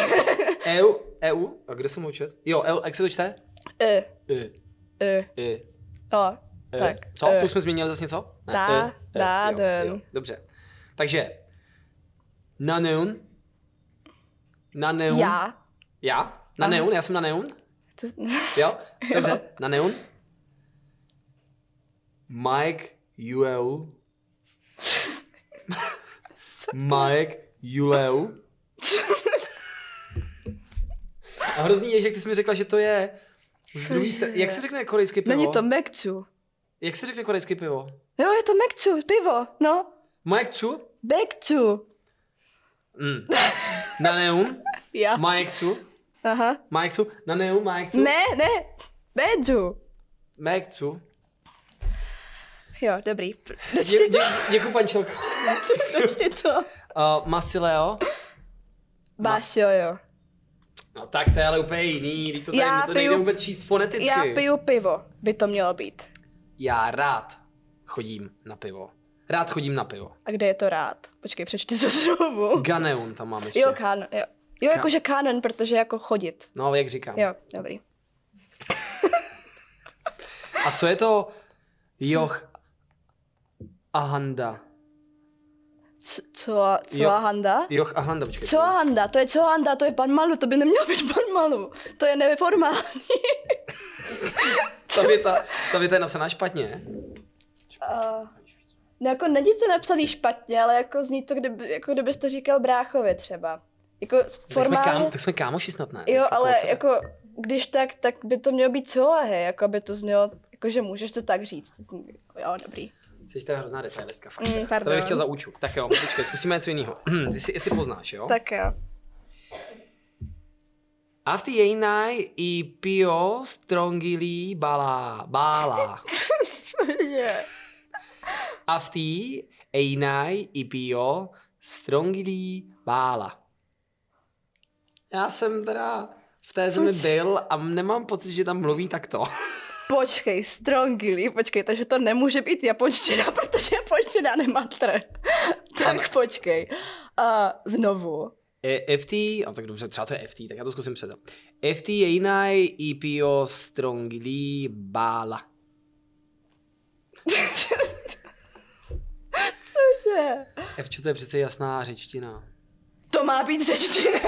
EU, [LAUGHS] EU, a kde jsem učet? Jo, EU, jak se to čte? E. E, E. E, No, e. tak. Co? E. To už jsme změnili zase něco? Ne, Da, e, e, da, jo, den. jo, Dobře. Takže, na neun. Na neun. Já. Já? Na Aha. neun, já jsem na neun. To, [LAUGHS] Jo? Dobře, na neun. Mike Juel. [LAUGHS] Mike Juleu. A hrozný je, že ty jsi mi řekla, že to je z druhé Cože? strany. Jak se řekne korejské pivo? Není to Mekcu. Jak se řekne korejské pivo? Jo, je to Mekcu, pivo, no. Mike Chu? Mekcu. Mm. Na neun? [LAUGHS] Já. Mike Chu? Aha. Mike Chu? Na neun, Mike Chu? Ne, ne. Mike Chu? Jo, dobrý. Dočti dě, to. děkuji, pančelko. [LAUGHS] Dočti to. Uh, Masileo? Jo, jo. No tak to je ale úplně jiný, když to tady Já to nejde piju- vůbec číst foneticky. Já piju pivo, by to mělo být. Já rád chodím na pivo. Rád chodím na pivo. A kde je to rád? Počkej, přečti to znovu. Ganeun tam mám ještě. Jo, kanon, jo. Jo, Ka- jakože kanon, protože jako chodit. No, jak říkám. Jo, dobrý. A co je to Joch Ahanda? Co, co, co Jo. Handa? Joch Ahanda, počkej. Co Handa? To je co Handa, to je pan Malu, to by nemělo být pan Malu. To je neformální. [LAUGHS] Ta věta, ta věta je napsaná špatně. Uh, no jako není to napsaný špatně, ale jako zní to, kdyby, jako kdybyste říkal bráchovi třeba. Jako Tak jsme, formálně... kámo, tak jsme kámoši snad, ne? Jo, Jako ale kluci. jako, když tak, tak by to mělo být co he, jako aby to znělo, jako že můžeš to tak říct. Zní, jo, dobrý. Jsi teda hrozná detailistka, fakt. Mm, Mm, to pardon. bych chtěl za účuk. Tak jo, počkej, zkusíme něco jiného. [CLEARS THROAT] jestli, jestli poznáš, jo? Tak jo. I pio strongili bala, bala. [LAUGHS] Že? After jeinaj i pio strongili bala. Já jsem teda v té zemi byl a nemám pocit, že tam mluví takto. Počkej, strongily, počkej, takže to nemůže být japonština, [LAUGHS] protože japonština nemá tr. [LAUGHS] tak Ano. počkej. A znovu. E, FT, a tak dobře, třeba to je FT, tak já to zkusím předat. FT jeinaj i pio strongili bala. [LAUGHS] Cože? Fčo, to je přece jasná řečtina. To má být řečtina.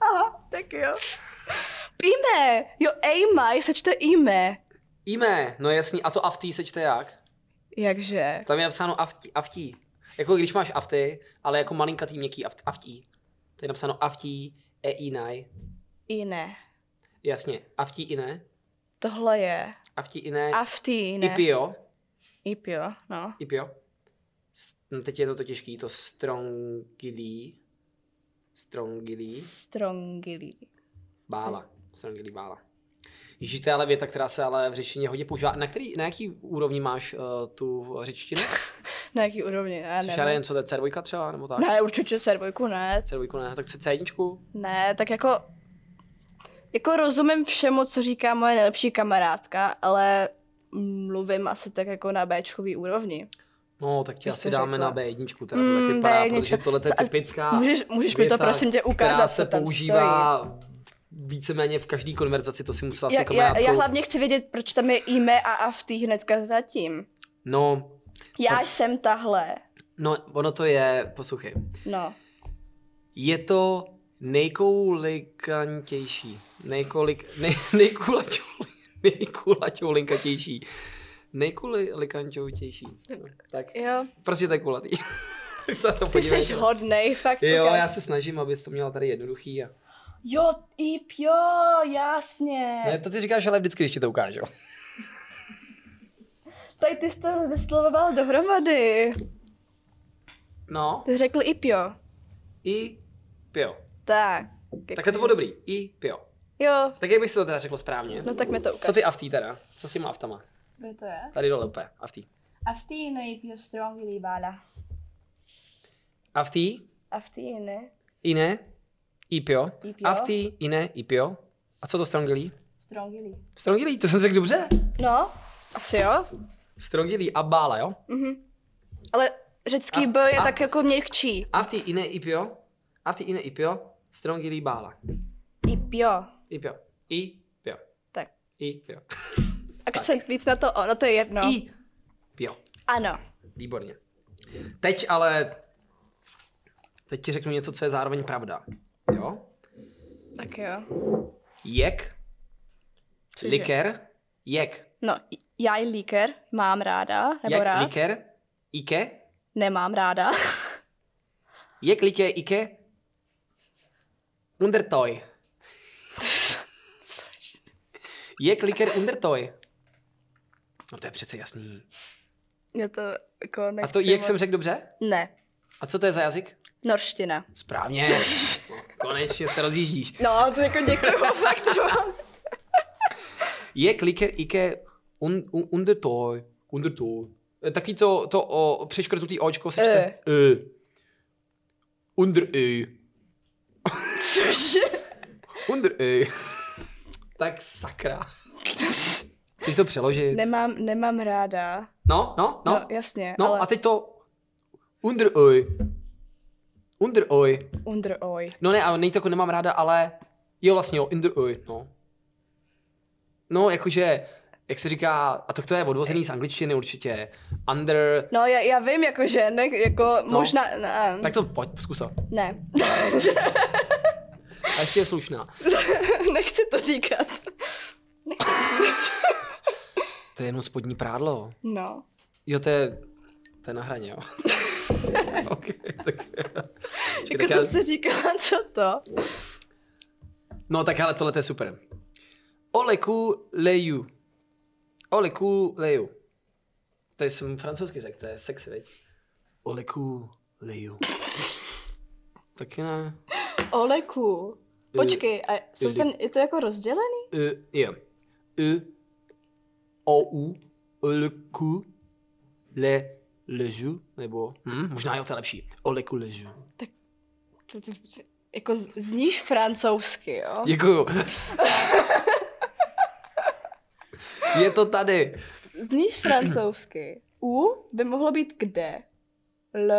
Aha, tak jo. Ime, jo, ejmaj, se čte ime. Ime, no jasný, a to aftí se čte jak? Jakže? Tam je napsáno aftí, aftí. Jako když máš afty, ale jako malinkatý měkký aft, aftí. To je napsáno aftí, e i naj. Ine. Jasně, aftí i ne, Tohle je. aftí i ne, Aftý, ne? ipio, Ipio, no. ipio. No, teď je to to těžký, to strongilí, strongilí, Strongily. bála, strongilí bála. Ježíš, to je ale věta, která se ale v řečtině hodně používá. Na, který, na jaký úrovni máš uh, tu řečtinu? [LAUGHS] Na jaký úrovni? Já Což já nevím. co to je C2 třeba, nebo tak? Ne, určitě C2 ne. C2 ne, tak C1? Ne, tak jako... Jako rozumím všemu, co říká moje nejlepší kamarádka, ale mluvím asi tak jako na Bčkový úrovni. No, tak ti asi dáme řekla. na B1, teda to tak Mm, vypadá, B1. protože tohle je typická můžeš- můžeš mi to, věta, prosím tě, ukázat, která se používá víceméně v každé konverzaci, to si musela s Já, já, já hlavně chci vědět, proč tam je ime a aftý hnedka zatím. No, Já Tak- jsem tahle. no, ono to je, poslouchej, No. je to nejkoulikantější, nejkolik, nej, [LAUGHS] nejkulaťou, nejkulaťoulinkatější, nejkulikantější. Tak, Jo. prostě to je kulatý. [LAUGHS] Se to Ty jsi hodnej, fakt. Jo, já se snažím, abys to měla tady jednoduchý. A... Jo, ip, jo, jasně. Ne, to ty říkáš, ale vždycky, když ti to ukážu. Tady ty jsi to vyslovoval dohromady. No, Ty jsi řekl ipio. i pio. Tak. Tak to bylo dobrý. I pio. Jo, Tak jak bych si to teda řekl správně? no tak mi to ukáž. Co ty aftý teda? Co s těma aftama? Kde to je? Tady dole úplně, aftý. Aftý ne ipio strong. Aftý, Aftý ne ine, i pio. I pio. Aftý, ine, i pio. A co to strongilí? strongili. Strongilí, to jsem řekl dobře. No, asi jo. Strongilí a bála, jo? Mhm. Ale řecký A- B je a- tak jako měkčí. Aftý, ine, i pio. Aftý, ine, i pio. Strongilí bála. Ipio. I pio. I pio. Tak. I pio. [LAUGHS] Akcent víc na to O, no to je jedno. I pio. Ano. Výborně. Teď ale... Teď ti řeknu něco, co je zároveň pravda. Jo? Tak jo. Jek, Cože? liker, jek. No, já i líker mám ráda, nebo Jak rád. liker, ike, Nemám ráda. [LAUGHS] jek, like, ike, undertoy. Jek, liker, undertoy. No to je přece jasný. Je to jako A to jak moc- jsem řekl dobře? Ne, A co to je za jazyk? norština. Správně. [LAUGHS] Konečně se rozjíždíš. No, to jako děkuju, [LAUGHS] fakt, že mám. [LAUGHS] Jek, liker, ike, un, un, undertoy. Undertoy. Eh, Taky to, to o přeškrtnutý očko se čte. E. Under e. Cože? Under e. Tak sakra. Chceš to přeložit? Nemám, nemám ráda. No, no, no. No, jasně, No ale a teď to under oj. Under oj. under oj. No ne, ale nej to jako nemám ráda, ale jo vlastně jo, under oj, no. No, jakože, jak se říká, a to, to je odvozený z angličtiny určitě, under, No, já, já vím, jakože, ne, jako no. možná, ne, tak to pojď, zkus ne. [LAUGHS] A ještě je slušná. [LAUGHS] Nechci to říkat. To je jenom spodní prádlo. No. Jo, to je, to je na hraně, jo. [LAUGHS] [LAUGHS] okay, tak, Jako tak já, jsem si říkala, co to? no tak hele, tohle to je super. Oleku leju. Oleku leju. To jsem francouzsky řekl, to je sexy, veď? Oleku leju. [LAUGHS] Taky ne. Oleku. Počkej, a jsou Ili- ten, je to jako rozdělený? Uh, je. U, o, u, oleku, le, ležu, nebo, hm, možná jo, to je lepší. Oleku ležu. To, to, jako z- zníš francouzsky, jo? Děkuju. je to tady. Zníš francouzsky. U by mohlo být kde? L.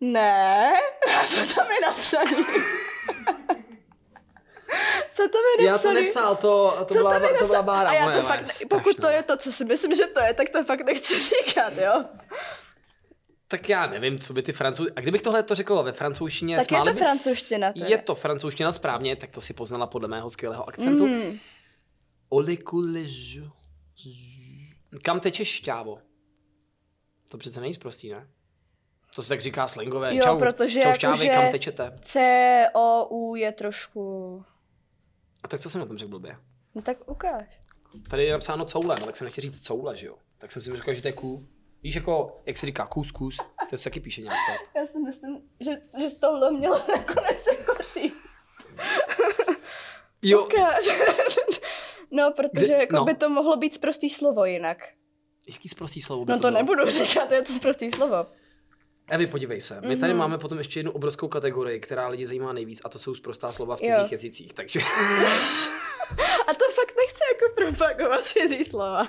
Ne, [LAUGHS] co tam je napsaný? Co tam je Já to nepsal, to, to, Co byla, je to byla? Bára A já to fakt, strašná. pokud to je to, co si myslím, že to je, tak to fakt nechci [LAUGHS] říkat, jo? Tak já nevím, co by ty francouz... A kdybych tohle to řekl ve francouzštině, Tak je to bys- francouzština teda. Je to francouzština správně, tak to si poznala podle mého skvělého akcentu. Mm. Kam tečeš šťávo? To přece není prostý, ne? To se tak říká slangové. Jo, čau, protože čau jako, šťávy, že- kam tečete? C, O, U je trošku... A tak co jsem na tom řekl blbě? No tak ukáž. Tady je napsáno coule, no, tak jsem nechtěl říct coule, že jo? Tak jsem si říkal, že to je ků. Víš, jako, jak se říká kus, kus, to se taky píše nějak. Já si myslím, že, že z tohle mělo nakonec jako říct. [LAUGHS] Jo, Ukáž. no, protože Kdy- jako no. by to mohlo být prostý slovo jinak. jaký zprostý slovo by No to bylo? nebudu říkat, je to prostý slovo. Evi, podívej se. My tady máme potom ještě jednu obrovskou kategorii, která lidi zajímá nejvíc, a to jsou zprostá slova v Jo. cizích jazycích. Takže, [LAUGHS] A to fakt nechci jako propagovat cizí slova.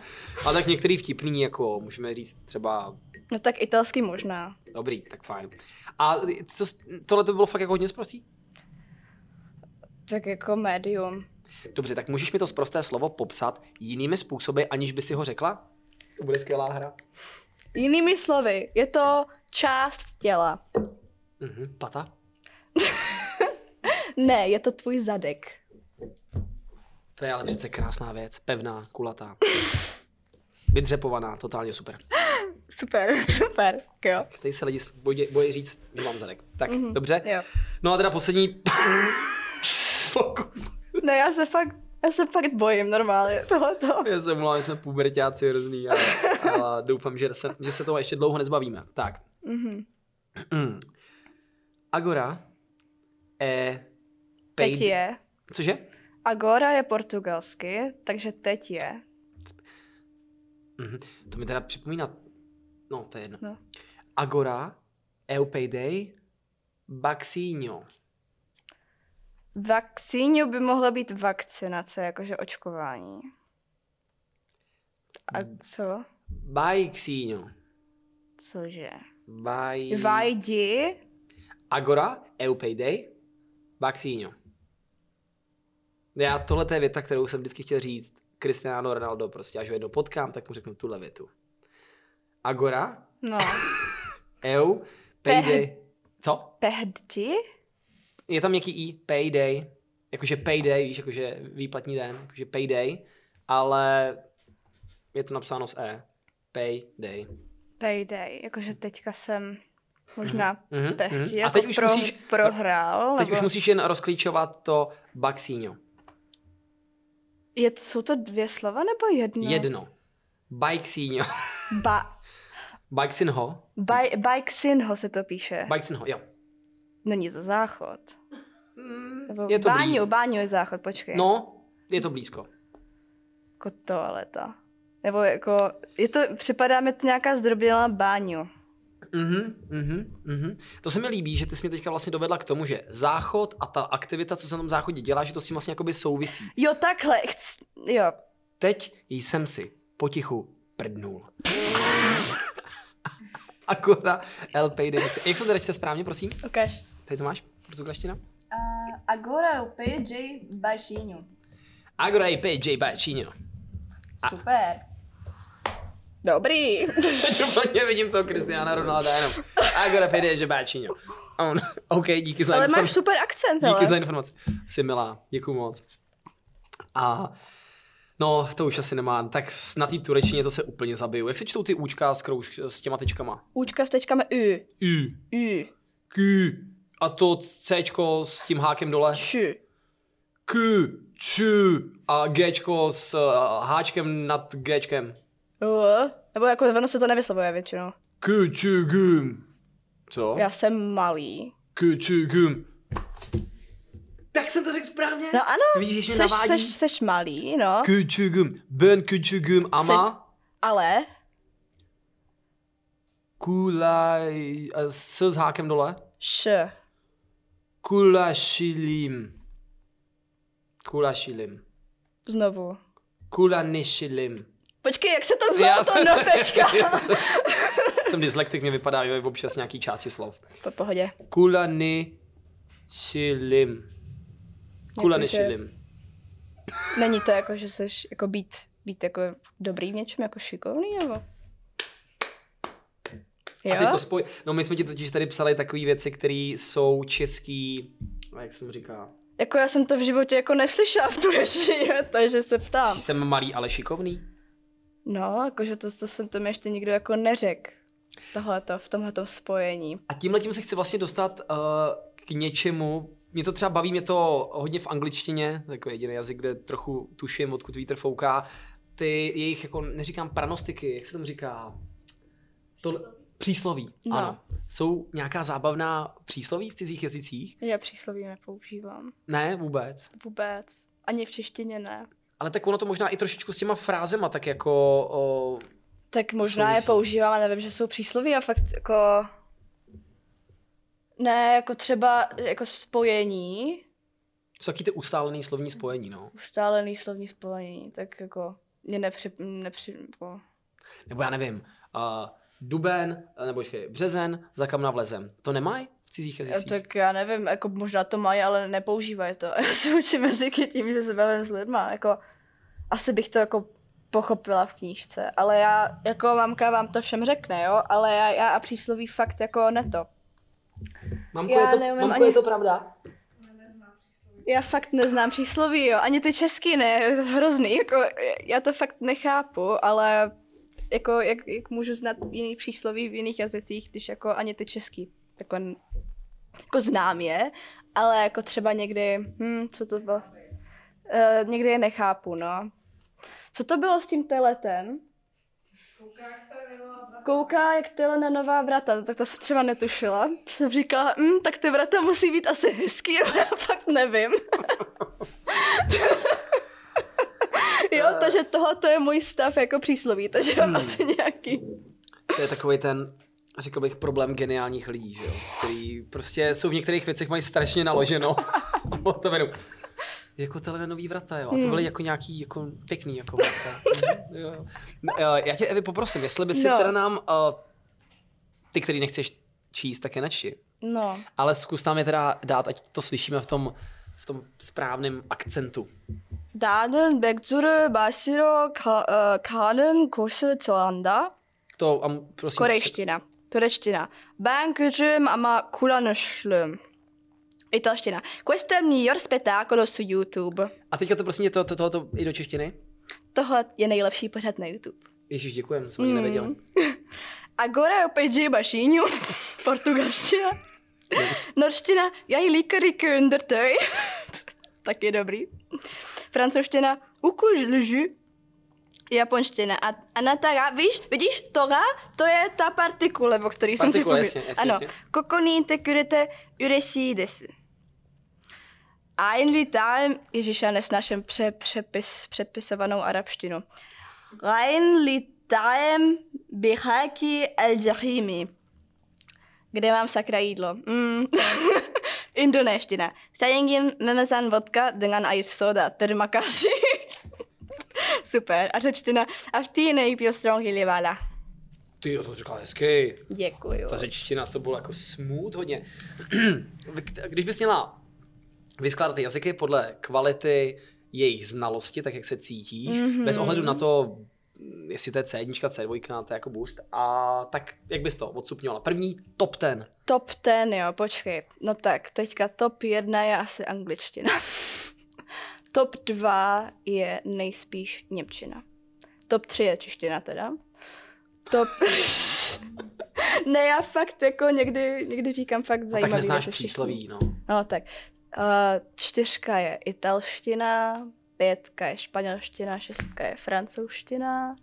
a tak některý vtipný, jako můžeme říct třeba No tak italský možná. dobrý, tak fajn. A co, tohle to bylo fakt jako hodně zprostý? Tak jako médium. Dobře, tak můžeš mi to zprosté slovo popsat jinými způsoby, aniž by si ho řekla? To bude skvělá hra. Jinými slovy, je to část těla. Mhm, pata? [LAUGHS] Ne, je to tvůj zadek. To je ale přece krásná věc. Pevná, kulatá. [LAUGHS] Vydřepovaná, totálně super. Super, [LAUGHS] super. Jo. Tady se lidi bojí, bojí říct, že mám zadek. Tak, mm-hmm. dobře. Jo. No a teda poslední pokus. Ne, já se fakt, já se fakt bojím normálně tohleto. Já se omlouvám, jsme pubertáci hrozný a, a doufám, že se, že se toho ještě dlouho nezbavíme. Tak. Mhm. Mm. [CLEARS THROAT] Agora e Teď je. Cože? Agora je portugalsky, takže teď je. Mhm. To mi teda připomíná, no to je jedno. No. Agora, eu payday, Baxinho. Vakcíňu by mohla být vakcinace, jakože očkování. A co? Baxinho. Cože? Baj... Vajdi? Agora, eu payday, Baxinho. Já, tohle je věta, kterou jsem vždycky chtěl říct. Cristiano Ronaldo, prostě až ho jednou potkám, tak mu řeknu tuhle větu. Agora, No. [LAUGHS] eu, payday. Co? Pehdi? Je tam nějaký i, payday. Jakože payday, víš, jakože výplatní den, jakože payday, ale je to napsáno s e. Payday. Payday, jakože teďka jsem možná Mhm, mhm. Pehdi, A jako teď už pro, musíš- prohrál. Teď nebo... už musíš jen rozklíčovat to Baxinho. Je, jsou to dvě slova nebo jedno? Jedno. Baxinho. Ba, Baxinho. baj, Bajksinho se to píše. Baxinho, jo. Není to záchod. Nebo Je to Báňu, blízko. Báňu je záchod, počkej. No, je to blízko. Jako toaleta. Nebo jako, je to, připadá mi to nějaká zdrobnělá báňu. Mhm, mhm, mhm. To se mi líbí, že ty jsi mě teďka vlastně dovedla k tomu, že záchod a ta aktivita, co se na tom záchodě dělá, že to s tím vlastně jakoby souvisí. Jo, takhle, chc... jo. Teď jsem si potichu prdnul. [LAUGHS] El peixe. Jak se to čte správně, prosím? Ukaž. Tady to máš? Portugalština? Uh, agora o PJ baixinho. Agora el peixe baixinho. Super. Dobrý. Teď úplně vidím toho Cristiana Ronalda jenom. Agora peixe baixinho. On. OK, díky za Ale informaci. máš super akcent, Díky ale. za informaci. Jsi milá, děkuju moc. A no, to už asi nemám. Tak na té turečtině to se úplně zabiju. Jak se čtou ty účka s, krouž, s těma tečkama? Účka s tečkami U. U, U. Q. A to C s tím hákem dole? Š. Q, Č. A G s uh, háčkem nad Gčkem. U. Nebo jako ono se to nevyslovuje většinou. Q, Č, G. Co? Já jsem malý. Q, Č, G. Tak jsem to řekl správně? No ano, Ty vidíš, seš, seš, seš malý, no. Q, Č, G. Ben, Q, Č, G. Ama. Ale Kulaj... a S s hákem dole? š. Kulašilim. Kulašilim. Znovu. Kulanišilim. Počkej, jak se to Já vzalo to jsem- no tečka? [LAUGHS] Jsem dyslektik, mě vypadá že občas nějaký části slov. po pohodě. Kulanišilim. Kulanišilim. Není to jako, že seš jako být, být jako dobrý v něčem, jako šikovný, nebo? Jo? A ty to spoj... No my jsme ti totiž tady psali takové věci, které jsou český... a Jak se tomu říká? Jako já jsem to v životě jako neslyšela v turečtině, [LAUGHS] takže se ptám. Jsem malý, ale šikovný? No, jakože to, to jsem to mi ještě nikdo jako neřekl. Tohleto, v tomhletom spojení. A tímhle tím se chci vlastně dostat uh, k něčemu, mě to třeba baví, mě to hodně v angličtině, takový jediný jazyk, kde trochu tuším, odkud vítr fouká, ty jejich, jako neříkám pranostiky, jak se tomu říká? To, přísloví, No. ano. Jsou nějaká zábavná přísloví v cizích jazycích? Já přísloví nepoužívám. Ne, vůbec. Vůbec. Ani v češtině ne. Ale tak ono to možná i trošičku s těma frázema tak jako... O, Tak možná je používám, ale nevím, že jsou přísloví a fakt jako... Ne, jako třeba jako spojení, jsou taky ty ustálený slovní spojení, no. ustálený slovní spojení, tak jako mě nepři... nepři jako... Nebo já nevím, uh, duben, nebo počkej, březen, za kam navlezem. To nemají v cizích jazycích? Tak já nevím, jako možná to mají, ale nepoužívají to. [LAUGHS] Já se učím jazyky tím, že se bavím s lidma. Jako, asi bych to jako pochopila v knížce, ale já, jako mamka vám to všem řekne, jo, ale já, já a přísloví fakt jako ne to. Mamko, Já je to, neumím mamko ani- je to pravda? Já fakt neznám přísloví, jo, ani ty český ne, hrozný, jako já to fakt nechápu, ale jako jak, jak můžu znát jiný přísloví v jiných jazycích, když jako ani ty český, jako, jako znám je, ale jako třeba někdy, hm, co to bylo, uh, někdy je nechápu, no. Co to bylo s tím teletem? Kouká, jak tele na nová vrata, tak to jsem třeba netušila. Jsem říkala, hm, tak ty vrata musí být asi hezký, [LAUGHS] ale já fakt nevím. [LAUGHS] jo, takže tohle je můj stav jako přísloví, takže mám asi nějaký. To je takový ten, řekl bych, problém geniálních lidí, že jo? Který prostě jsou v některých věcech mají strašně naloženo. [LAUGHS] To vinu. Jako tele nový vrata, jo. A to byly jako nějaký jako pěkný jako vrata. Jo, [LAUGHS] jo. No, eh, Já tě, Evi, poprosím, jestli by si No. teda nám, uh, ty, který nechceš číst, tak je načti. No, Ale zkus nám je teda dát, ať to slyšíme v tom, v tom správném akcentu. 나는 맥주를 마시러 가, 어, 가는 곳을 좋아한다. To, a m- prosím, Korejština. Turečtina. Ben gücüm ama kullanışlım. Italština. Questo è il miglior spettacolo su YouTube. A teďka to prosím, to, to, tohoto i do češtiny. Tohle je nejlepší pořad na YouTube. Ježíš, děkujem, jsem ani Mm. nevěděl. Agora eu pedi baixinho. Portugalština. Norština. Jeg liker ikke undertøy. Taky dobrý. Francouzština. Uku lžu. Japonština. A, a Natara, víš, vidíš, Tora, to je ta partikule, o který jsem si pověděl. Ano. jasně. Kokoni tekurete ureší desu. Ein litáem, ježiš, já nesnáším pře, přepis, přepisovanou arabštinu. Ein litáem bihaki el jahimi. Kde mám sakra jídlo? Mm. [LAUGHS] Indonéština. Sayangin memesan vodka dengan air soda. Terima kasih. [LAUGHS] Super. A řečtina. A v té nejpío strong livala. Ty jo, to říkala hezky. Děkuju. Ta řečtina to bylo jako smooth hodně. [CLEARS THROAT] Když bys měla vyskládat ty jazyky podle kvality jejich znalosti, tak jak se cítíš, mm-hmm. bez ohledu na to, jestli to je C1, C2, to je jako boost, a tak jak bys to odstupňovala? První, top ten. Top ten, jo, počkej. No tak, teďka top jedna je asi angličtina. [LAUGHS] top dva je nejspíš němčina. Top tři je čeština teda. Top... [LAUGHS] ne, já fakt jako někdy, někdy říkám fakt A zajímavý. tak neznáš jako přísloví, no. No tak. Uh, čtyřka je italština, pětka je španělština, šestka je francouzština,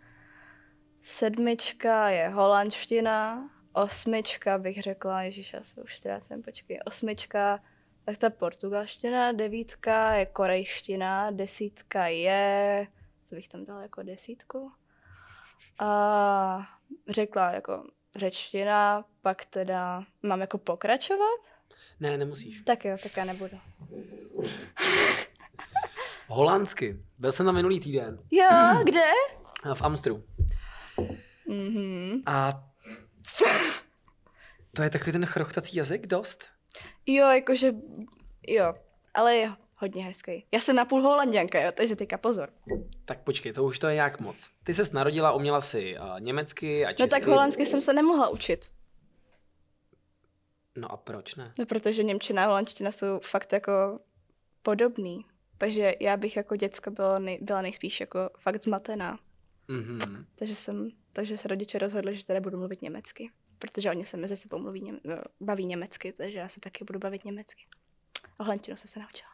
sedmička je holandština, osmička bych řekla, ježiš, já se už ztrácím, počkej, osmička, tak ta portugalština, devítka je korejština, desítka je, co bych tam dala jako desítku? A řekla jako řečtina, pak teda mám jako pokračovat? Ne, nemusíš. Tak jo, tak já nebudu. [LAUGHS] Holandsky. Byl jsem tam minulý týden Jo, kde? v Amstru. Mhm. A to je takový ten chrochtací jazyk dost? Jo, jakože, jo, ale je hodně hezký. Já jsem napůl holanděnka, jo, takže teďka pozor. Tak počkej, to už to je nějak moc. Ty ses narodila, uměla si uh, německy a česky. No tak holandsky jsem se nemohla učit. No a proč ne? No, protože Němčina a holandština jsou fakt jako podobný. Takže já bych jako děcko bylo nej, byla nejspíš jako fakt zmatená. Mhm. Takže jsem, takže se rodiče rozhodli, že teda budu mluvit německy. Protože oni se mezi sebou mluví, něm, no, baví německy, takže já se taky budu bavit německy. A holandštinu jsem se naučila.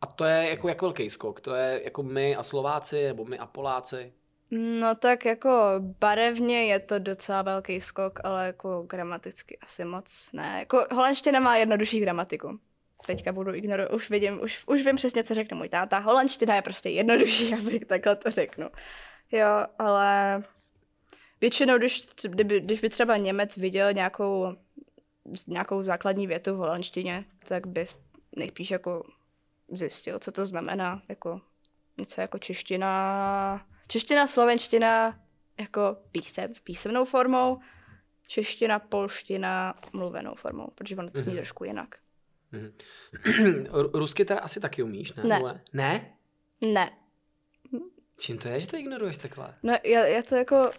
A to je jako jak velký skok? To je jako my a Slováci, nebo my a Poláci? No tak jako barevně je to docela velký skok, ale jako gramaticky asi moc ne. Jako holandština má jednodušší gramatiku. Teďka budu ignorovat, už vidím, už, už vím přesně, co řekne můj táta. Holandština je prostě jednodušší [LAUGHS] jazyk, takhle to řeknu. Jo, ale většinou, když, kdyby, když by třeba Němec viděl nějakou, nějakou základní větu v holandštině, tak by nejspíš jako zjistil, co to znamená, jako něco jako čeština, čeština, slovenština jako písem, písemnou formou, čeština, polština mluvenou formou, protože ono to zní Mhm. trošku jinak. Mhm. Ru- Rusky teda asi taky umíš, ne? Ne. Ne? Ne? Čím to je, že to ignoruješ takhle? No, já, já to jako...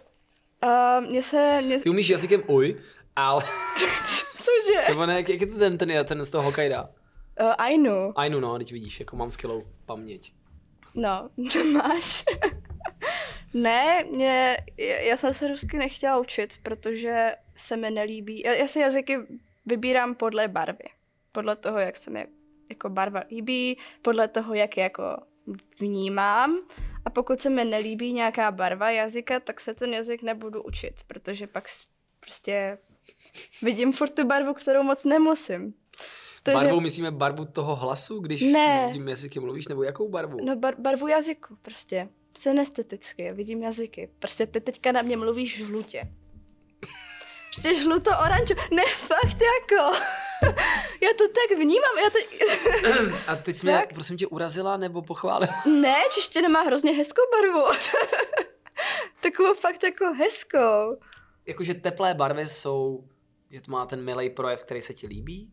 Uh, mně se... Mě, Ty umíš jazykem uj, ale... [LAUGHS] cože? Nebo ne, jak, jak je to ten, ten, ten z toho Hokkaido? Uh, Ainu. Ainu, no, teď vidíš, jako mám skvělou paměť. No, [LAUGHS] máš. [LAUGHS] ne, mě, já jsem se rusky nechtěla učit, protože se mi nelíbí. Já, já si jazyky vybírám podle barvy. Podle toho, jak se mi jako barva líbí, podle toho, jak je jako vnímám. A pokud se mi nelíbí nějaká barva jazyka, tak se ten jazyk nebudu učit, protože pak prostě vidím furt tu barvu, kterou moc nemusím. Barvou myslíme barvu toho hlasu, když Ne. tím jazykem mluvíš, nebo jakou barvu? No bar- barvu jazyku, prostě. Synesteticky, vidím jazyky. Prostě ty teďka na mě mluvíš žlutě. Prostě žluto oranžo. Ne, fakt jako. [LAUGHS] já to tak vnímám, já teď... [CLEARS THROAT] A teď jsi mě, Tak. prosím tě, urazila nebo pochválila? [LAUGHS] ne, čeština má hrozně hezkou barvu. [LAUGHS] Takovou fakt jako hezkou. Jakože teplé barvy jsou, že to má ten milý projev, který se ti líbí?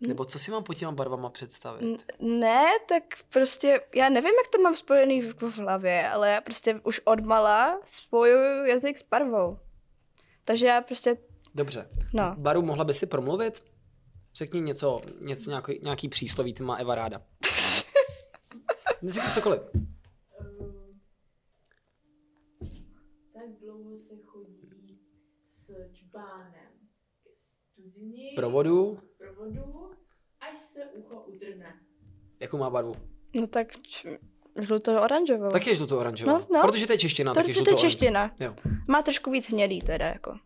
Nebo co si mám pod těma barvama představit? Ne, tak prostě, já nevím, jak to mám spojený v, v hlavě, ale já prostě už odmala spojuju jazyk s barvou. Takže já prostě, Dobře. no. Baru, mohla by si promluvit? Řekni něco, něco nějaký, nějaký přísloví, ty má Eva ráda. [LAUGHS] Řekni cokoliv. tak dlouho se chodí s čbánem ke studni, Provodu, provodu, až se ucho udrne. jakou má barvu? No tak č- žluto-oranžovou. Tak je žluto oranžová. No, no. Protože to je čeština, to, tak je to, to žluto je čeština. Jo. Má trošku víc hnědý teda, jako. [LAUGHS]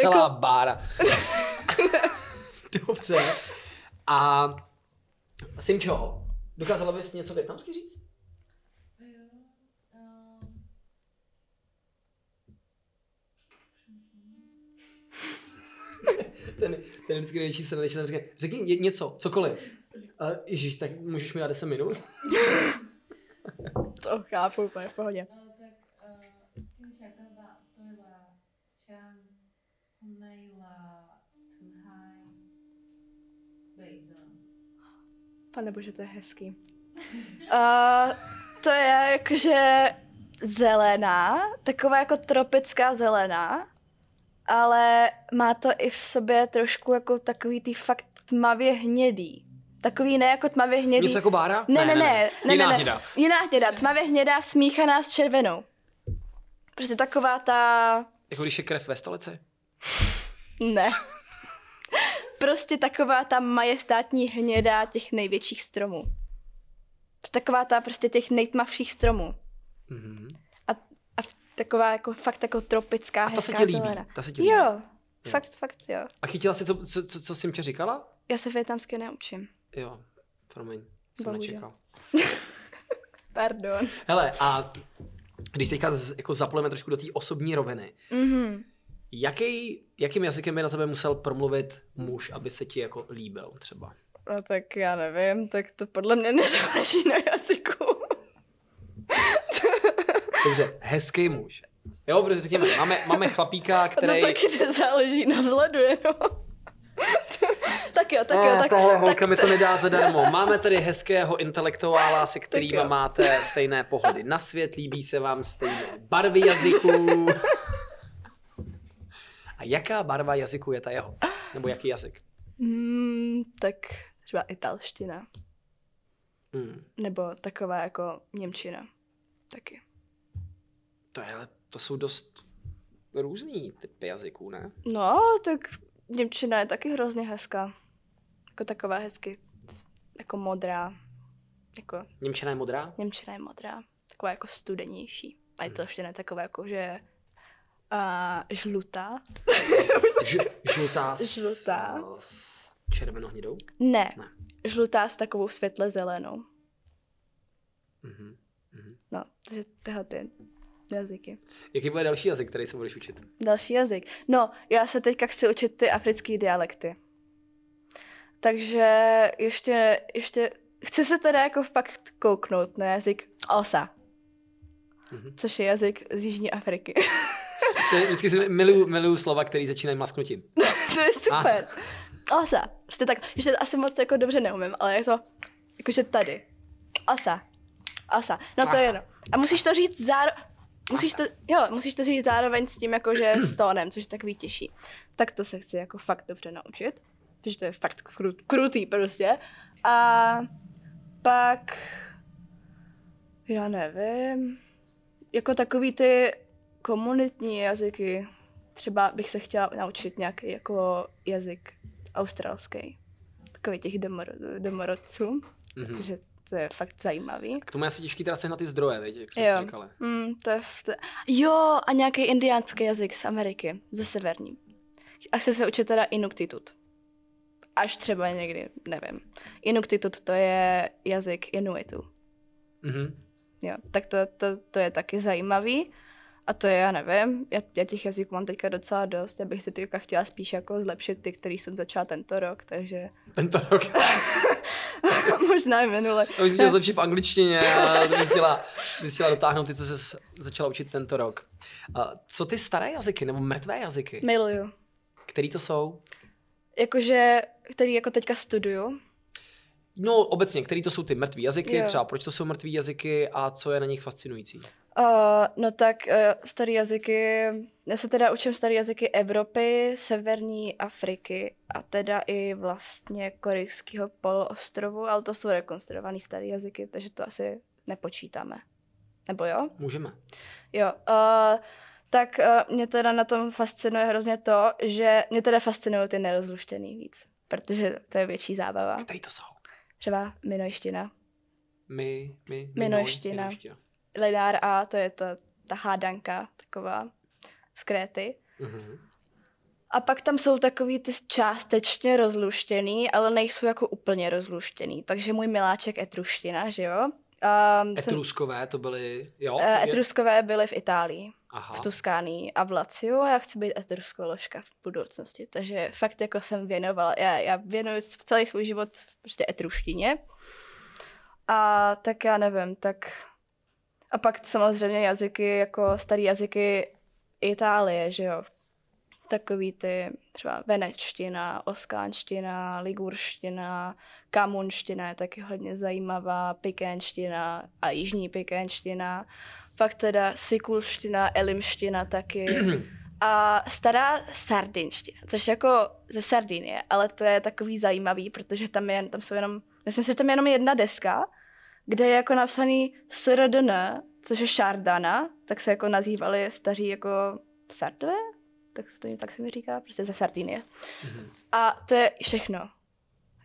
Celá Jako- bára. [LAUGHS] Dobře. A Simčo, dokázala bys něco větnamsky říct? ten, ten je vždycky největší strana, když tam řekne, řekni ně- něco, cokoliv. Uh, Ježíš, tak můžeš mi dát 10 minut? To chápu úplně v pohodě. Hôm nay là thứ hai, 7 giờ. Pane bože, to je hezký. Uh, [LAUGHS] to je jakože zelená, taková jako tropická zelená, ale má to i v sobě trošku jako takový tý fakt tmavě hnědý. Takový ne jako tmavě hnědý. Něco jako bára? Ne, ne, ne, ne, ne, Jiná ne, hnědá. Jiná hnědá, tmavě hnědá, smíchaná s červenou. Prostě taková ta... Jako když je krev ve stolici? Ne. prostě taková ta majestátní hnědá těch největších stromů. Taková ta prostě těch nejtmavších stromů. Mhm. A, a taková jako fakt jako tropická, A ta se ti líbí? zelená. Ta se ti líbí? Jo, fakt, fakt jo. A chytila jsi, co, co, co, co jsi mi říkala? Já se větnamsky neučím. Jo, promiň, jsem Bohužel. nečekal. [LAUGHS] Pardon. Hele, a když teďka z, jako zapojeme trošku do té osobní roviny, Mhm. Jaký, jakým jazykem by na tebe musel promluvit muž, aby se ti jako líbil třeba? No tak já nevím, tak to podle mě nezáleží na jazyku. Dobře, hezký muž. Jo, protože řekněme, máme, máme chlapíka, [LAUGHS] který... To taky nezáleží na vzhledu jenom. tak jo, tak jo, Eh, tak, Tahle tak holka mi to nedá zadarmo. [LAUGHS] Máme tady hezkého intelektuála, se kterým jo. máte stejné pohledy na svět, líbí se vám stejné barvy jazyků. [LAUGHS] A jaká barva jazyku je ta jeho? Nebo jaký jazyk? Hmm, tak třeba italština. Hmm. Nebo taková jako Němčina. Taky. To, je, ale to jsou dost různý typy jazyků, ne? No, tak Němčina je taky hrozně hezká. Jako taková hezky, jako modrá. Jako Němčina je modrá? Němčina je modrá. Taková jako studenější. A italština je taková jako, že a žlutá. [LAUGHS] Ž, žlutá s, Žlutá. s červenohnědou? Ne, Ne. žlutá s takovou světle zelenou. Mhm. No, takže tyhle ty jazyky. Jaký bude další jazyk, který se budeš učit? Další jazyk. No, já se teďka chci učit ty africké dialekty. Takže ještě, ještě, chci se teda jako fakt kouknout na jazyk Osa, Mhm. což je jazyk z Jižní Afriky. [LAUGHS] Se, vždycky si miluju, miluju slova, které začínají masknutím. [LAUGHS] to je super. Osa. Prostě tak, ještě to asi moc jako dobře neumím, ale je to jakože tady. Osa. Osa. No to je jedno. A musíš to říct zároveň, musíš to, jo, musíš to říct zároveň s tím jakože s tónem, což je takový těžší. Tak to se chci jako fakt dobře naučit, protože to je fakt kru, krutý prostě. A pak, já nevím, jako takový ty komunitní jazyky, třeba bych se chtěla naučit nějaký jako jazyk australský. Takový těch domoro- domorodců, Mhm. takže to je fakt zajímavý. K tomu je asi těžký teda sehnat ty zdroje, viď, jak jsme Jo. si říkali. Mm, to je v. Jo, a nějaký indiánský jazyk z Ameriky, ze severní. A chci se učit teda Inuktitut. Až třeba někdy, nevím. Inuktitut to je jazyk Inuitů. Mhm. Jo, tak to, to, to je taky zajímavý. A to je, já nevím, já, já těch jazyků mám teďka docela dost, já bych si teďka chtěla spíš jako zlepšit ty, který jsem začala tento rok, takže Tento rok. [LAUGHS] možná i minule. To bys měl zlepšit v angličtině a to bys chtěla, bys chtěla dotáhnout ty, co jsi začala učit tento rok. A co ty staré jazyky nebo mrtvé jazyky? Miluju. Který to jsou? Jakože, který jako teďka studuju, No obecně, který to jsou ty mrtvé jazyky, Jo. třeba proč to jsou mrtvé jazyky a co je na nich fascinující? Uh, no tak uh, staré jazyky, já se teda učím staré jazyky Evropy, Severní Afriky a teda i vlastně korejského poloostrovu, ale to jsou rekonstruované staré jazyky, takže to asi nepočítáme. Nebo jo? Můžeme. Jo. Uh, tak uh, mě teda na tom fascinuje hrozně to, že mě teda fascinují ty nerozluštěný víc, protože to je větší zábava. Který to jsou? Třeba minojština. My, my, Minojština. minojština. Lidár A, to je ta, ta hádanka taková z Kréty. Mhm. A pak tam jsou takový ty částečně rozluštěný, ale nejsou jako úplně rozluštěný. Takže můj miláček etruština, že jo? Um, Etruskové to byly, jo? uh, je- etruskové byly v Itálii, Aha. v Tuskánii a v Laciu a já chci být etruskoložka v budoucnosti. Takže fakt jako jsem věnovala, já, já věnuju celý svůj život prostě etruštině. A tak já nevím, tak A pak samozřejmě jazyky, jako starý jazyky Itálie, že jo. Takový ty třeba venečtina, oskánština, ligurština, kamunština je taky hodně zajímavá, pikenština a jižní pikenština. Pak teda sikulština, elimština taky. [CLEARS THROAT] A stará sardinština, což jako ze Sardinie, ale to je takový zajímavý, protože tam, je, tam jsou jenom, myslím si, že tam je jenom jedna deska, kde je jako napsaný SRDN, což je Šardana, tak se jako nazývali staří jako Sardové, tak se to tak se mi říká, prostě ze Sardinie. Mhm. A to je všechno.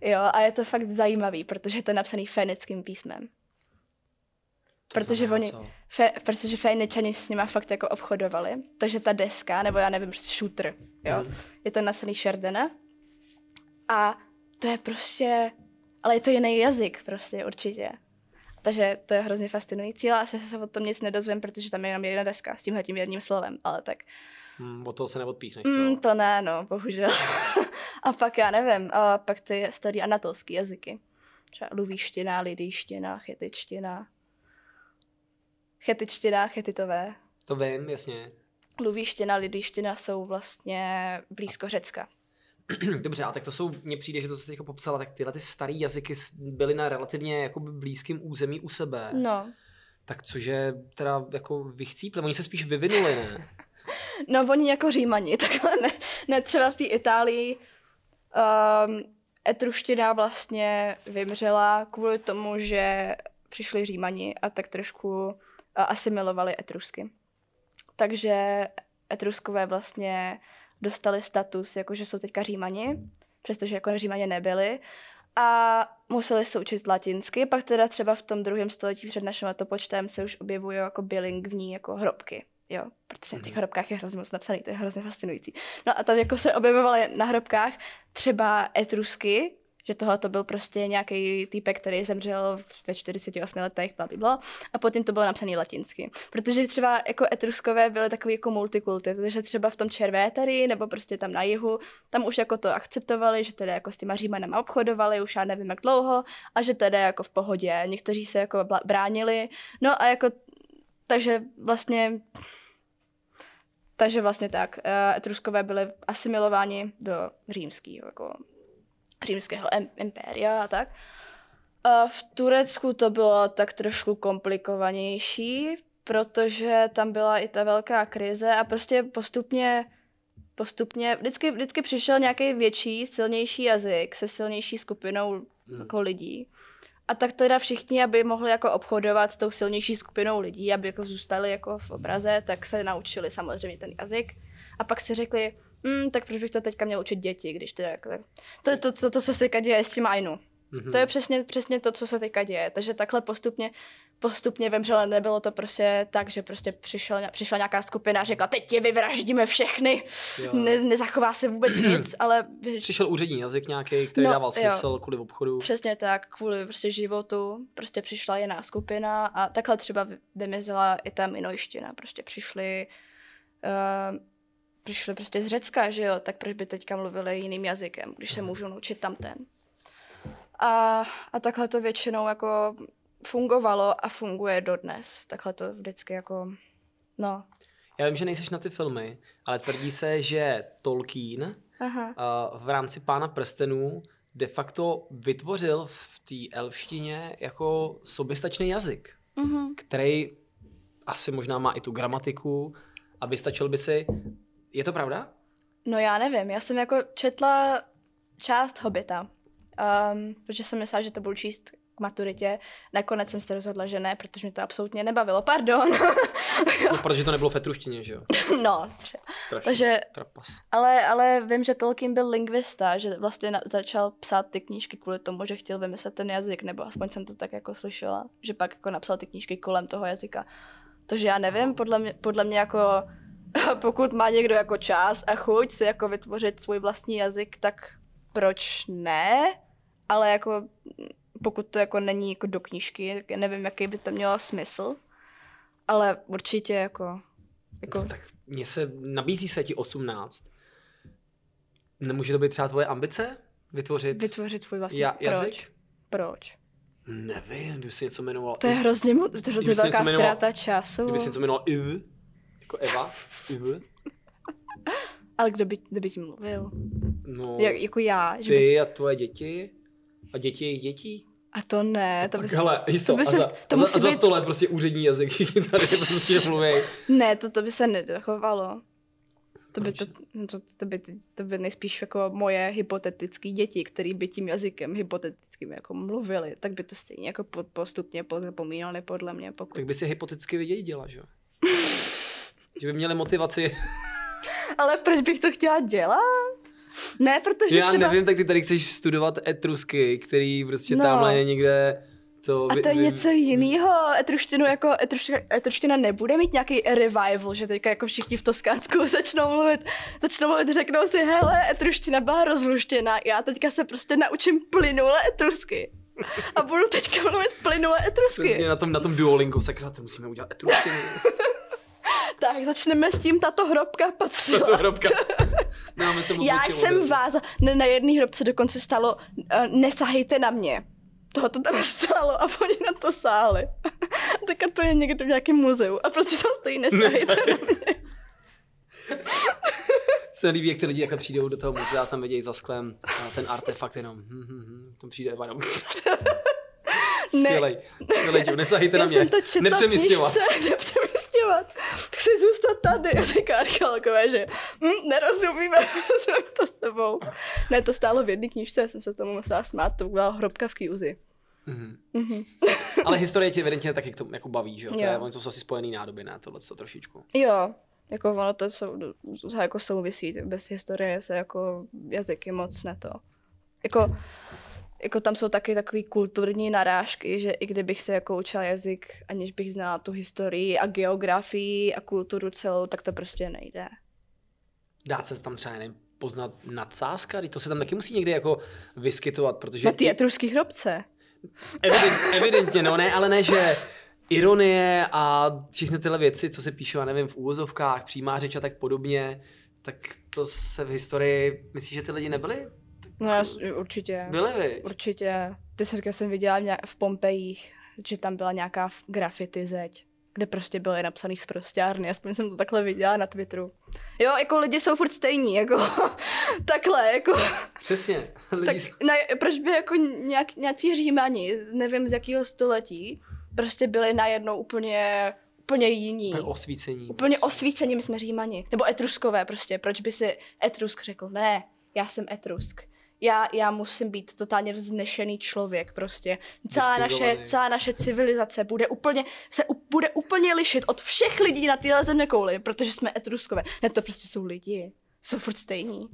Jo, a je to fakt zajímavý, protože je to napsaný fénickým písmem. To Protože oni-? Fe, protože Féničani s nima fakt jako obchodovali, takže ta deska, nebo já nevím, prostě shooter, jo, Mhm. je to napsaný Sherdana a to je prostě, ale je to jiný jazyk prostě určitě. Takže to je hrozně fascinující, ale asi se o tom nic nedozvím, protože tam je jenom jedna deska s tímhle tím jedním slovem, ale tak Hmm, od toho se neodpíchneš, mm, to ne, no, bohužel. [LAUGHS] a pak já nevím, a pak ty starý anatolský jazyky. Třeba luvíština, lidýština, chetičtina. Chetičtina, chetitové. To vím, jasně. Luvíština, lidýština jsou vlastně blízko Řecka. [CLEARS THROAT] Dobře, a tak to jsou, mně přijde, že to, co jsi teďka popsala, tak tyhle ty staré jazyky byly na relativně jakoby blízkým území u sebe. No. Tak cože teda jako vychcípli? Oni se spíš vyvinuli, ne? [LAUGHS] No, oni jako římani, [LAUGHS] takhle ne, ne třeba v té Itálii. Um, etruština vlastně vymřela kvůli tomu, že přišli římani a tak trošku asimilovali etrusky. Takže etruskové vlastně dostali status, jako že jsou teďka římani, přestože jako římani nebyli. A museli se učit latinsky, pak teda třeba v tom druhém století před naším letopočtem se už objevují jako bilingvní jako hrobky. Jo, protože na těch Mhm. hrobkách je hrozně moc napsaný, to je hrozně fascinující. No a tam jako se objevovaly na hrobkách třeba etrusky, že tohle to byl prostě nějaký týpek, který zemřel ve 48 letech, bla, bla, a potom to bylo napsané latinsky. Protože třeba jako etruskové byly takový jako multikulty, takže třeba v tom Červétary nebo prostě tam na jihu, tam už jako to akceptovali, že teda jako s těma římanama obchodovali, už já nevím jak dlouho, a že teda jako v pohodě. Někteří se jako bránili, no a jako takže vlastně takže vlastně tak. eh, Etruskové byly asimilováni do římského, jako římského impéria a tak. A v Turecku to bylo tak trošku komplikovanější, protože tam byla i ta velká krize a prostě postupně postupně, vždycky, vždycky přišel nějaký větší, silnější jazyk se silnější skupinou Hmm. jako lidí. A tak teda všichni, aby mohli jako obchodovat s tou silnější skupinou lidí, aby jako zůstali jako v obraze, tak se naučili samozřejmě ten jazyk. A pak si řekli, hm, tak proč bych to teďka měl učit děti, když teda jako... To je to, to, to, co se teďka děje s tím Ainu. Mhm. To je přesně, přesně to, co se teďka děje. Takže takhle postupně, postupně vymřelo. Nebylo to prostě tak, že prostě přišel, přišla nějaká skupina a řekla, teď je vyvraždíme všechny. Jo. Ne, nezachová se vůbec [CLEARS THROAT] nic, ale Přišel úřední jazyk nějaký, který No, dával jo. smysl kvůli obchodu. Přesně tak, kvůli prostě životu, prostě přišla jiná skupina a takhle třeba vy- vymizela i ta minojština, prostě přišli, uh, přišli prostě z Řecka, že jo, tak proč by teďka mluvili jiným jazykem, když se můžou naučit tam ten. A, a takhle to většinou jako fungovalo a funguje dodnes, takhle to vždycky jako, no. Já vím, že nejseš na ty filmy, ale tvrdí se, že Tolkien Aha. uh, v rámci Pána prstenů de facto vytvořil v té elštině jako soběstačný jazyk, Mhm. který asi možná má i tu gramatiku a vystačil by si... Je to pravda? No já nevím, já jsem jako četla část Hobita, um, protože jsem myslela, že to budu číst k maturitě. Nakonec jsem se rozhodla, že ne, protože mě to absolutně nebavilo, pardon. [LAUGHS] No, protože to nebylo v etruštině, že jo? [LAUGHS] no, třeba. Strašný Takže, trapas. ale, ale vím, že Tolkien byl lingvista, že vlastně na, začal psát ty knížky kvůli tomu, že chtěl vymyslet ten jazyk, nebo aspoň jsem to tak jako slyšela, že pak jako napsal ty knížky kolem toho jazyka. Takže já nevím, podle mě, podle mě jako [LAUGHS] pokud má někdo jako čas a chuť si jako vytvořit svůj vlastní jazyk, tak proč ne? Ale jako pokud to jako není jako do knížky, tak já nevím, jaký by to mělo smysl. Ale určitě jako, jako No, tak mně se nabízí se ti 18. Nemůže to být třeba tvoje ambice? Vytvořit vytvořit svůj vlastní... ja- proč? jazyk? Proč? Nevím, kdyby si něco jmenoval. To je hrozně, to je hrozně velká ztráta času. Kdyby si něco jmenoval Iv, jako Eva, Iv, Ale kdo by, kdo by tím mluvil? no, Jak, jako já. Že bych, ty a tvoje děti a děti jejich dětí. a to ne, to by Tak se, hele, víš to by a, se- za, to a, za, musí a za být- sto let prostě úřední jazyk, [LAUGHS] tady prostě mluví. ne, to, to by se nedochovalo. To by, to, no to, to, by, to by nejspíš jako moje hypotetické děti, které by tím jazykem hypotetickým jako mluvili, tak by to stejně jako po- postupně pozapomínali podle mě. Pokud... Tak by si hypoteticky vydědila, že jo? Že by měli motivaci. Ale proč bych to chtěla dělat? Ne, protože Já třeba... nevím, tak ty tady chceš studovat etrusky, který prostě No. tamhle je někde... To, A to je něco jiného. Etruštinu jako etruština, etruština nebude mít nějaký revival, že teďka jako všichni v Toskánsku [LAUGHS] začnou mluvit, začnou mluvit, řeknou si, hele, etruština byla rozluštěna, já teďka se prostě naučím plynule etrusky. A budu teďka mluvit plynule etrusky. Přesně na tom, na tom Duolingo, sakra, to musíme udělat etruskinu. [LAUGHS] Tak začneme s tím, tato hrobka patřila. to hrobka. [LAUGHS] Máme se Já jsem váza, ne, na jedné hrobce dokonce stalo, uh, nesahejte na mě. Toho to tam [LAUGHS] stálo a oni na to sáli. [LAUGHS] Teďka to je někde v nějakém muzeu a prostě tam stojí nesahejte na mě. se líbí, jak ty lidi jak přijdou do toho muzea, tam vidějí za sklem a ten artefakt jenom. Hm, hm, hm, tam přijde Eva Skvělej, skvělej, Joe, nesahejte na Já mě. jsem to četla Nepřemysťovat. nepřemysťovat. [LAUGHS] Chci zůstat tady. A říká archeologové, že hm, nerozumíme, [LAUGHS] jsme to s sebou. Ne, to stálo v jedné knížce, já jsem se tomu musela smát, to byla hrobka v Kýuzi. Mhm. Mhm. [LAUGHS] Ale historie tě evidentně taky k tomu jako baví, že jo? To je, oni to jsou asi spojený nádoby, ne? Tohle to trošičku. Jo, jako ono to jsou, jako souvisí, bez historie se jako jazyky moc ne to. Jako, jako tam jsou taky takový kulturní narážky, že i kdybych se jako učila jazyk, aniž bych znala tu historii a geografii a kulturu celou, tak to prostě nejde. Dá se tam třeba nevím, poznat nadsázka, to se tam taky musí někdy jako vyskytovat, protože Na ty etruský hrobce. evident, evidentně, no ne, ale ne, že ironie a všechny tyhle věci, co se píšou, já nevím, v úvozovkách, přímá řeč a tak podobně, tak to se v historii, myslíš, že ty lidi nebyli? No já, určitě. Byli, viď? Určitě. Ty se jsem viděla v nějak- v Pompejích, že tam byla nějaká graffiti zeď, kde prostě byly napsaný zprostěrny, aspoň jsem to takhle viděla na Twitteru. Jo, jako lidi jsou furt stejní, jako [LAUGHS] takhle, jako, Přesně. Lidi, tak ne, proč by jako nějak, nějací římani, nevím z jakého století, prostě byli najednou úplně, úplně jiní. Úplně osvícení. Úplně osvícení, my jsme římani. Nebo etruskové prostě. Proč by si etrusk řekl, ne, já jsem etrusk. Já, já musím být totálně vznešený člověk prostě. Celá naše, celá naše civilizace bude úplně, se u, bude úplně lišit od všech lidí na téhle zeměkouli, protože jsme etruskové. Ne, to prostě jsou lidi. Jsou furt stejní.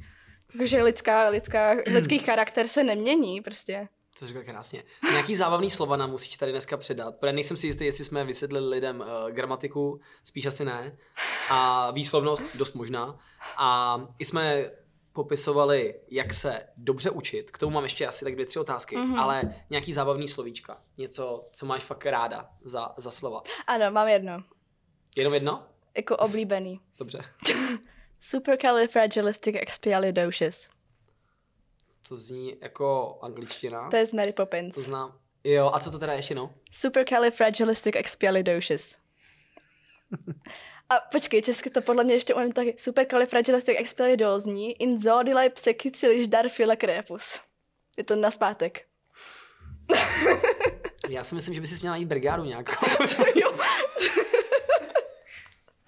Takže lidská, lidská, [CLEARS THROAT] lidský charakter se nemění prostě. To řekl krásně. Nějaký zábavný slova nám musíš tady dneska předat, protože nejsem si jistý, jestli jsme vysvětlili lidem uh, gramatiku, spíš asi ne, a výslovnost, dost možná. A i jsme popisovali, jak se dobře učit. K tomu mám ještě asi tak dvě, tři otázky, Mhm. mm-hmm. ale nějaký zábavný slovíčka. Něco, co máš fakt ráda za, za slova. Ano, mám jedno. Jenom jedno? Jako oblíbený. [LAUGHS] Dobře. [LAUGHS] Supercalifragilisticexpialidocious. To zní jako angličtina. To je z Mary Poppins. To znám. Jo, a co to teda ještě no? Supercalifragilisticexpialidocious. [LAUGHS] A počkej, česky to podle mě ještě umím taky. Supercalifragilisticexpialidózní in zodile psekicilis dar file crepus. Je to na zpátek. [LAUGHS] Já si myslím, že by si měla najít brigádu nějakou. [LAUGHS]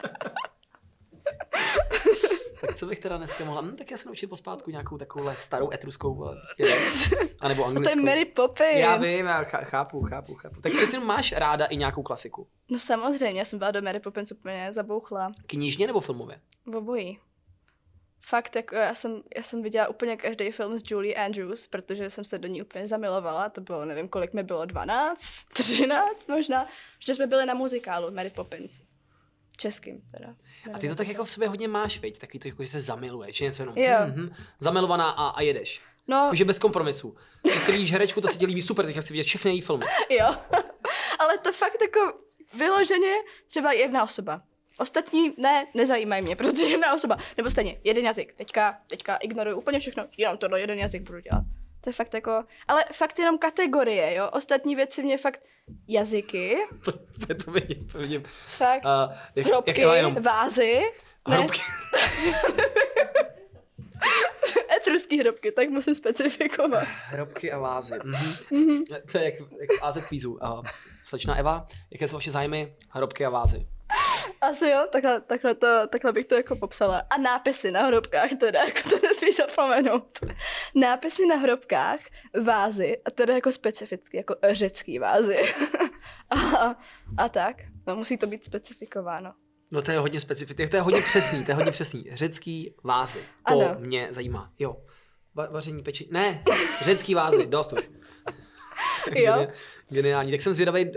[LAUGHS] tak co bych teda dneska mohla? Hm, tak já se naučit pospátku nějakou takovouhle starou etruskou, ale prostě ne. [LAUGHS] A nebo To je anglickou. Mary Poppins. Já vím, já chá- chápu, chápu, chápu. Tak přeci máš ráda i nějakou klasiku. No samozřejmě, já jsem byla do Mary Poppins úplně zabouchla. Knižně nebo filmově? V obojí. Fakt, jako já jsem, já jsem viděla úplně každý film s Julie Andrews, protože jsem se do ní úplně zamilovala. To bylo, nevím, kolik mi bylo, 12, 13 možná. Že jsme byli na muzikálu Mary Poppins. Českým teda. A ty to tak jako v sobě hodně máš, viď? Takový to, jako, že se zamiluješ, že něco jenom. Jo. Mhm. Zamilovaná a, a jedeš. No, Jakože bez kompromisu. Když si vidíš herečku, to se ti líbí super, teď chci vidět všechny její filmy. jo. [LAUGHS] Ale to fakt jako vyloženě třeba jedna osoba. Ostatní ne, nezajímají mě, protože jedna osoba. Nebo stejně, jeden jazyk. Teďka, teďka ignoruju úplně všechno, jenom tohle jeden jazyk budu dělat. To je fakt jako, ale fakt jenom kategorie, jo. Ostatní věci mě fakt jazyky, [LAUGHS] to vidím, to vidím. fakt Uh, jak, hrobky, jak jenom vázy, ne, hrobky. [LAUGHS] etruský hrobky, tak musím specifikovat. Hrobky a vázy. Mhm. to je jak, jak AZ kvízu. Uh, slečna Eva, jaké jsou vaše zájmy? Hrobky a vázy. Asi jo, takhle, takhle, to, takhle bych to jako popsala. A nápisy na hrobkách teda, jako to nesmíš zapomenout. Nápisy na hrobkách, vázy, a teda jako specificky, jako řecký vázy. [LAUGHS] a, a tak, no musí to být specifikováno. No to je hodně specifické, to je hodně přesný, to je hodně přesný. Řecký vázy, to Ano. mě zajímá. Jo. Va- vaření peči. Ne, řecký vázy, dost už. Jo. Geni- Geniální. Tak jsem zvědavý,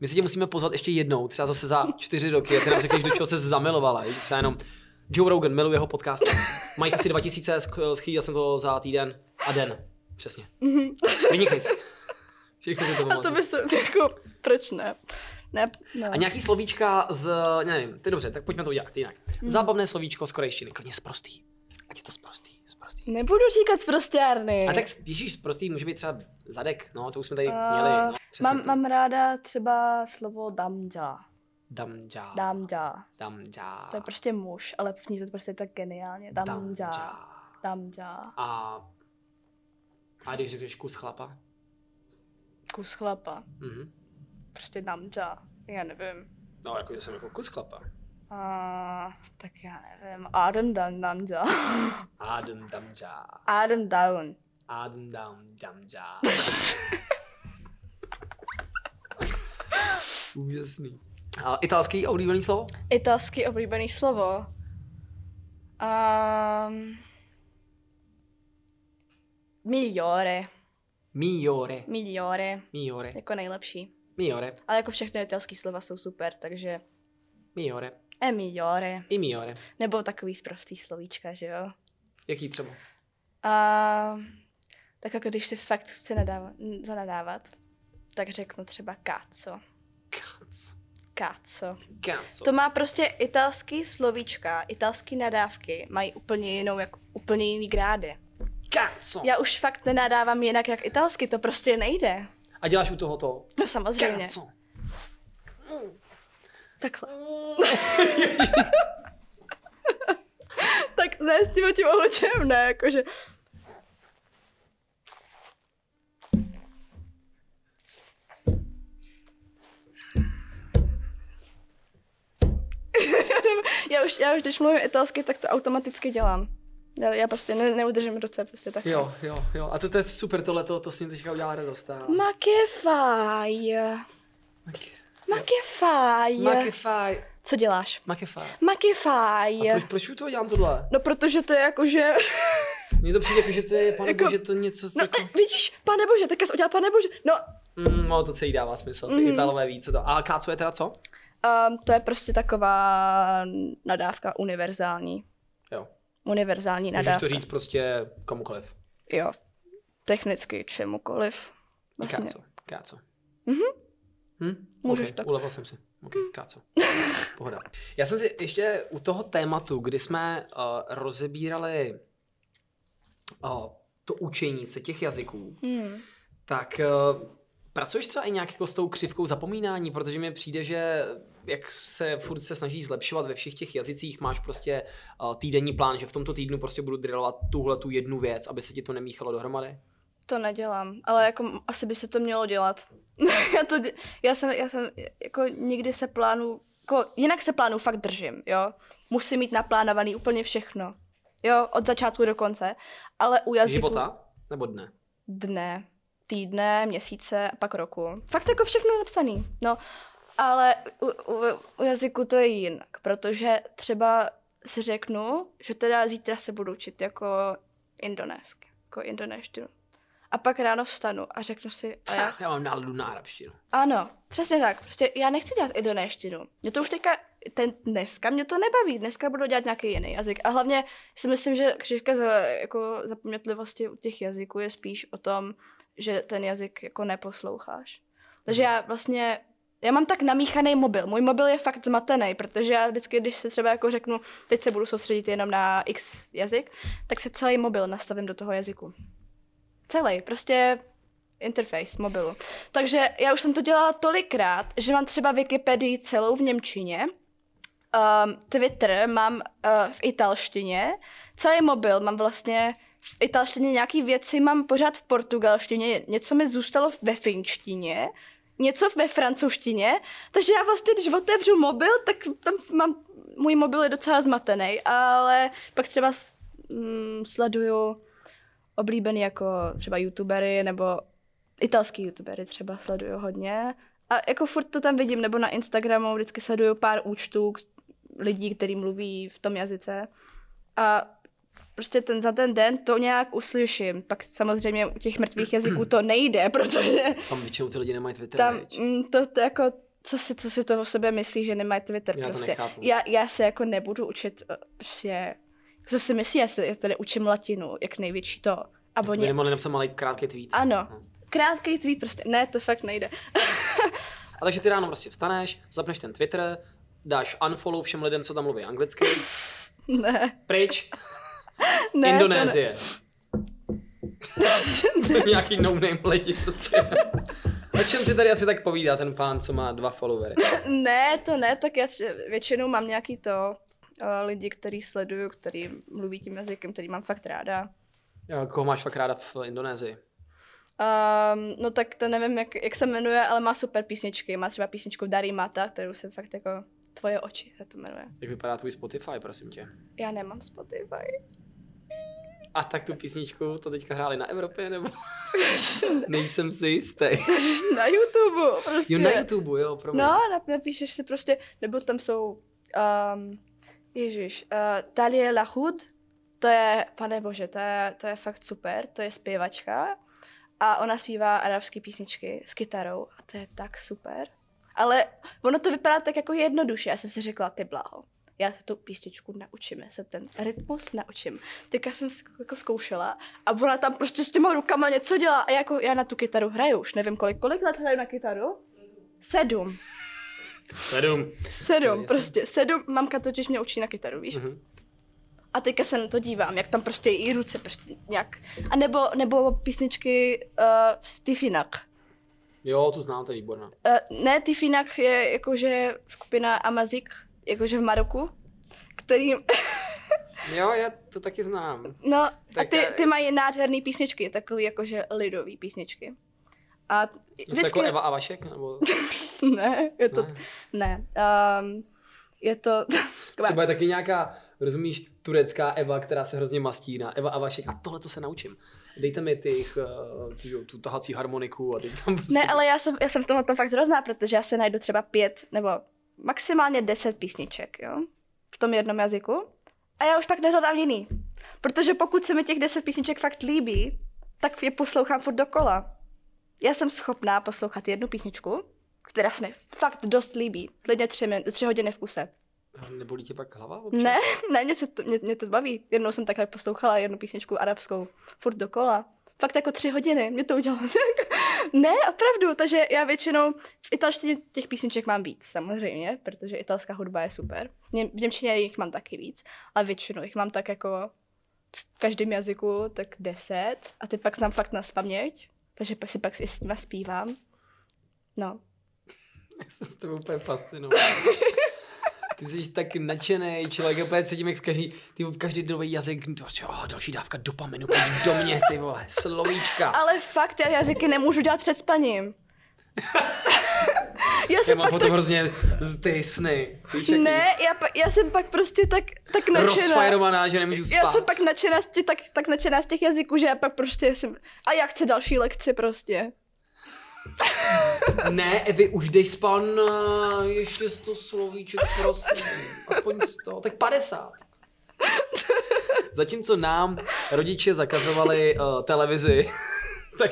my si tě musíme pozvat ještě jednou, třeba zase za čtyři roky, jak ty nám řekneš, do čeho se zamilovala. Třeba jenom Joe Rogan, miluji jeho podcast. Mají asi 2000, sch- schytil jsem to za týden a den. Přesně. Vyniknic. Všechno si to A to by se, [LAUGHS] jako, proč ne? Ne, no. A nějaký slovíčka z, nevím, to je dobře, tak pojďme to udělat jinak. Hmm. Zábavné slovíčko z korejštiny, klidně sprostý. Ať je to sprostý. Nebudu říkat zprostěrny. A tak ježíš, sprostý může být třeba zadek, no, to už jsme tady A měli. No, mám, to. mám ráda třeba slovo damja. Damja. Damja. Damja. To je prostě muž, ale zní to prostě tak geniálně. Damja. Damja. Damja. A, a když řekneš kus chlapa? Kus chlapa. Mhm. Prostě damja. Já nevím. No, jako, že jsem jako kus chlapa. A, tak já nevím. Adam dan damja. [LAUGHS] Adam damja. Adam down. Adam down damja. [LAUGHS] Úžasný. A italský oblíbený slovo? Italský oblíbený slovo. Um, migliore. Migliore. Migliore. Migliore. Jako nejlepší. Migliore. Ale jako všechny italský slova jsou super, takže Migliore. E migliore. I migliore. Nebo takový sprostý slovíčka, že jo? Jaký třeba? A tak jako když si fakt chci nadávat, zanadávat, tak řeknu třeba káco. Kac. Káco. Kaco. To má prostě italský slovíčka, italský nadávky mají úplně jinou, jako úplně jiný grády. Kaco. Já už fakt nenadávám jinak jak italsky, to prostě nejde. A děláš u toho to? No samozřejmě. Kaco. Takhle. [LAUGHS] tak ne, s tím tím ohlučem, ne, jakože... já, už, já už, když mluvím italsky, tak to automaticky dělám. Já, já prostě ne, neudržím ruce, prostě tak. Jo, jo, jo. A to, to je super, tohle to, to s ním teďka udělá radost. A... Ma che fai? Ma che fai? Makefaj. Co děláš? Makefaj. Ma che fai? A proč, proč u toho dělám tohle? No protože to je jako, že... Mně to přijde jako, že to je, pane Jako- bože, to něco... No jako... eh, vidíš, pane bože, teďka jsi udělal pane bože. No, Mm, no, to celý dává smysl. Ty Mhm. Italové ví, co to. A káco je teda co? um, to je prostě taková nadávka univerzální. Jo. Univerzální Můžeš nadávka. to říct prostě komukoliv. Jo, technicky čemukoliv. Vlastně. káco. Káco. Mhm. Hm? Můžeš okay. tak. Ulevil jsem si. Ok, káco. Pohoda. Já jsem si ještě u toho tématu, kdy jsme uh, rozebírali uh, to učení se těch jazyků, Hmm. tak uh, pracuješ třeba i nějak jako s tou křivkou zapomínání, protože mi přijde, že jak se furt se snaží zlepšovat ve všech těch jazycích, máš prostě uh, týdenní plán, že v tomto týdnu prostě budu drillovat tuhle tu jednu věc, aby se ti to nemíchalo dohromady. To nedělám, ale jako asi by se to mělo dělat. [LAUGHS] já, to, dě- já, jsem, já jsem jako nikdy se plánu, jako, jinak se plánu fakt držím, jo. Musím mít naplánovaný úplně všechno, jo, od začátku do konce, ale u jazyku Života nebo dne? dne, týdne, měsíce a pak roku. Fakt jako všechno napsaný, no. Ale u, u, u jazyku to je jinak, protože třeba si řeknu, že teda zítra se budu učit jako indonésky, jako indonéštinu. A pak ráno vstanu a řeknu si, a já, Já mám náladu na arabštinu. ano, přesně tak, prostě já nechci dělat indonéštinu. Mě to už teďka, ten, dneska mě to nebaví, dneska budu dělat nějaký jiný jazyk. A hlavně si myslím, že křivka za, jako zapamětlivosti u těch jazyků je spíš o tom, že ten jazyk jako neposloucháš. Takže já vlastně, já mám tak namíchaný mobil. Můj mobil je fakt zmatený, protože já vždycky, když se třeba jako řeknu, teď se budu soustředit jenom na x jazyk, tak se celý mobil nastavím do toho jazyku. Celý, prostě interface mobilu. Takže já už jsem to dělala tolikrát, že mám třeba Wikipedii celou v Němčině, um, Twitter mám uh, v italštině, celý mobil mám vlastně v italštině. Nějaký věci mám pořád v portugalštině, něco mi zůstalo ve finštině, něco ve francouzštině, takže já vlastně, když otevřu mobil, tak tam mám, můj mobil je docela zmatený, ale pak třeba mm, sleduju oblíbený jako třeba youtubery nebo italský youtubery třeba sleduju hodně a jako furt to tam vidím, nebo na Instagramu vždycky sleduju pár účtů lidí, kteří mluví v tom jazyce a prostě ten za ten den to nějak uslyším. Pak samozřejmě u těch mrtvých jazyků to nejde, [LAUGHS] protože Tam většinou ty lidi nemají Twitter, tam mm, to, to jako, co si, co si to o sobě myslí, že nemají Twitter Já to prostě. nechápu. Já, já se jako nebudu učit eh, prostě, co si myslí, já, se, já tady učím latinu, jak největší to. A Oni nemohli napsat malý krátký tweet. ano, No. krátký tweet prostě, ne, to fakt nejde. [LAUGHS] A takže ty ráno prostě vstaneš, zapneš ten Twitter, dáš unfollow všem lidem, co tam mluví anglicky, [LAUGHS] ne, pryč, [LAUGHS] ne. Indonésie. Nějaký no-name lidi prostě. O čem si tady asi tak povídá ten pán, co má dva followery? Ne, to ne, tak já tře- většinou mám nějaký to, lidi, který sleduju, který mluví tím jazykem, který mám fakt ráda. Koho máš fakt ráda v Indonésii? Um, no tak to nevím, jak, jak se jmenuje, ale má super písničky. Má třeba písničku Dari Mata, kterou jsem fakt jako Tvoje oči se to jmenuje. Jak vypadá tvůj Spotify, prosím tě? Já nemám Spotify. A tak tu písničku to teďka hráli na Evropě, nebo? [LAUGHS] Nejsem si jistý. na YouTube, prostě. Jo, na YouTube, jo, pro mě. No, nap- napíšeš si prostě, nebo tam jsou, um, ježiš, uh, Talie Lahud, to je, pane bože, to je, to je fakt super, to je zpěvačka a ona zpívá arabské písničky s kytarou a to je tak super. Ale ono to vypadá tak jako jednoduše, já jsem si řekla, ty blaho. Já se tu písničku naučím, já se ten rytmus naučím. Teďka jsem jako zkoušela a ona tam prostě s těma rukama něco dělá a jako já na tu kytaru hraju, už nevím kolik, kolik let hraju na kytaru? Sedm. Sedm. Sedm, prostě. Sedm, mamka totiž mě učí na kytaru, víš? Mhm. A teďka se na to dívám, jak tam prostě i ruce prostě nějak. A nebo, nebo písničky uh, Tifinak. Jo, tu znám, to je výborná. Uh, ne, Tifinak je jakože skupina Amazik, jakože v Maroku, který, [LAUGHS] Jo, já to taky znám. no a Tak ty, já- ty mají nádherné písničky, takový jakože lidový písničky. A Něco jako Eva a Vašek, nebo... [LAUGHS] ne, je to, Ne. ne, um, je to, [LAUGHS] Třeba je taky nějaká, rozumíš, turecká Eva, která se hrozně mastí na Eva a Vašek. A tohle to se naučím. Dejte mi těch, uh, tu, tahací harmoniku a teď tam prostě... Ne, ale já jsem, já jsem v tomhle tom fakt hrozná, protože já se najdu třeba pět nebo maximálně deset písniček, jo, v tom jednom jazyku. A já už pak nehledám jiný. Protože pokud se mi těch deset písniček fakt líbí, tak je poslouchám furt dokola. Já jsem schopná poslouchat jednu písničku, která se mi fakt dost líbí. Klidně tři, tři hodiny v kuse. Nebolí tě pak hlava? občas? Ne, ne, mě, se to, mě, mě to baví. Jednou jsem takhle poslouchala jednu písničku arabskou, furt dokola. Fakt jako tři hodiny, mě to udělalo. [LAUGHS] ne, opravdu, takže já většinou v italštině těch písniček mám víc, samozřejmě, protože italská hudba je super. V němčině jich mám taky víc, ale většinou jich mám tak jako v každém jazyku tak deset a ty pak znám fakt na spaměť, takže si pak si s nima zpívám. No, Já jsem s tebou úplně fascinoval. Ty jsi tak nadšený člověk, úplně cítím, jak každý, ty každý nový jazyk, to oh, další dávka dopaminu, pojď do mě, ty vole, slovíčka. ale fakt já jazyky nemůžu dělat před spaním. Já Já jsem mám pak potom tak hrozně z- ty sny, víš, jaký Ne, já, pa, já jsem pak prostě tak, tak nadšená. rozfajerovaná, že nemůžu spát. Já jsem pak nadšená z těch, tak, tak nadšená z těch jazyků, že já pak prostě jsem... A já chci další lekci prostě. [LAUGHS] Ne, Evi, už dej spát na ještě 100 slovíček, prosím. Aspoň 100, tak 50. Zatímco nám rodiče zakazovali uh, televizi, [LAUGHS] tak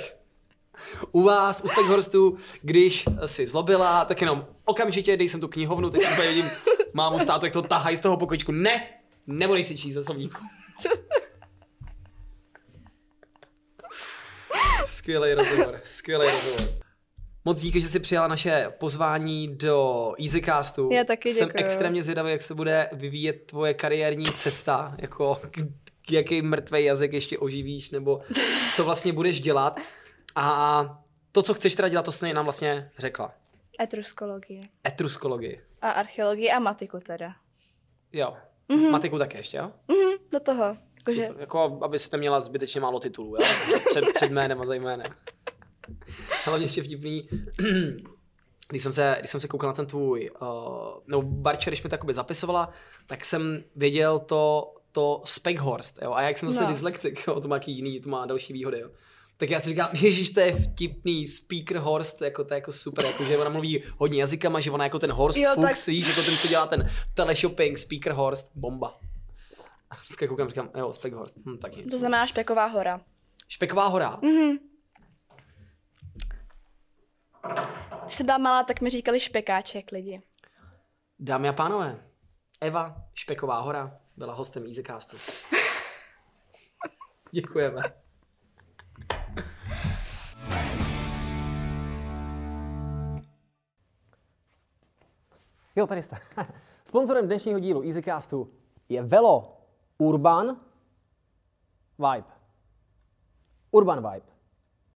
u vás, u Steghorstu, když si zlobila, tak jenom okamžitě dej sem tu knihovnu, teď úplně vidím mámu státu, jak to tahají z toho pokojičku. Ne, nebudeš si číst ze slovníku. Skvělý rozhovor, skvělý rozhovor. Moc díky, že jsi přijala naše pozvání do Easycastu. Já taky Jsem děkuju. extrémně zvědavý, jak se bude vyvíjet tvoje kariérní cesta jako jaký mrtvý jazyk ještě oživíš, nebo co vlastně budeš dělat. A to, co chceš teda dělat, to jsi nám vlastně řekla. Etruskologie. Etruskologii. A archeologii a matiku teda. Jo. Mm-hmm. Matiku také ještě, jo? Mhm, do toho. Jakože, Super. Jako, abyste měla zbytečně málo titulů, jo? Před, před jménem a za jménem. Hlavně ještě vtipný, [CLEARS THROAT] když jsem se, když jsem se koukal na ten tvůj, uh, no Barče, když mi to zapisovala, tak jsem věděl to, to Speghorst, jo? A jak jsem zase No. dyslektik, jo? to má jaký jiný, to má další výhody, jo? Tak já si říkám, ježíš, to je vtipný, speaker Horst, jako to je jako super, jako, že ona mluví hodně jazykama, že ona jako ten Horst Jo, Fuchs, tak- víš, jako ten, co dělá ten teleshopping, speaker Horst, bomba. A Vždycky koukám, říkám, jo, Speghorst, hm, tak nic. to znamená Špeková hora. Špeková hora. Mhm. Když jsem byla malá, tak mi říkali špekáček lidi. Dámy a pánové, Eva Špeková hora byla hostem Easycastu. [LAUGHS] Děkujeme. [LAUGHS] Jo, tady jste. [LAUGHS] Sponzorem dnešního dílu Easycastu je Velo Urban Vibe. Urban Vibe.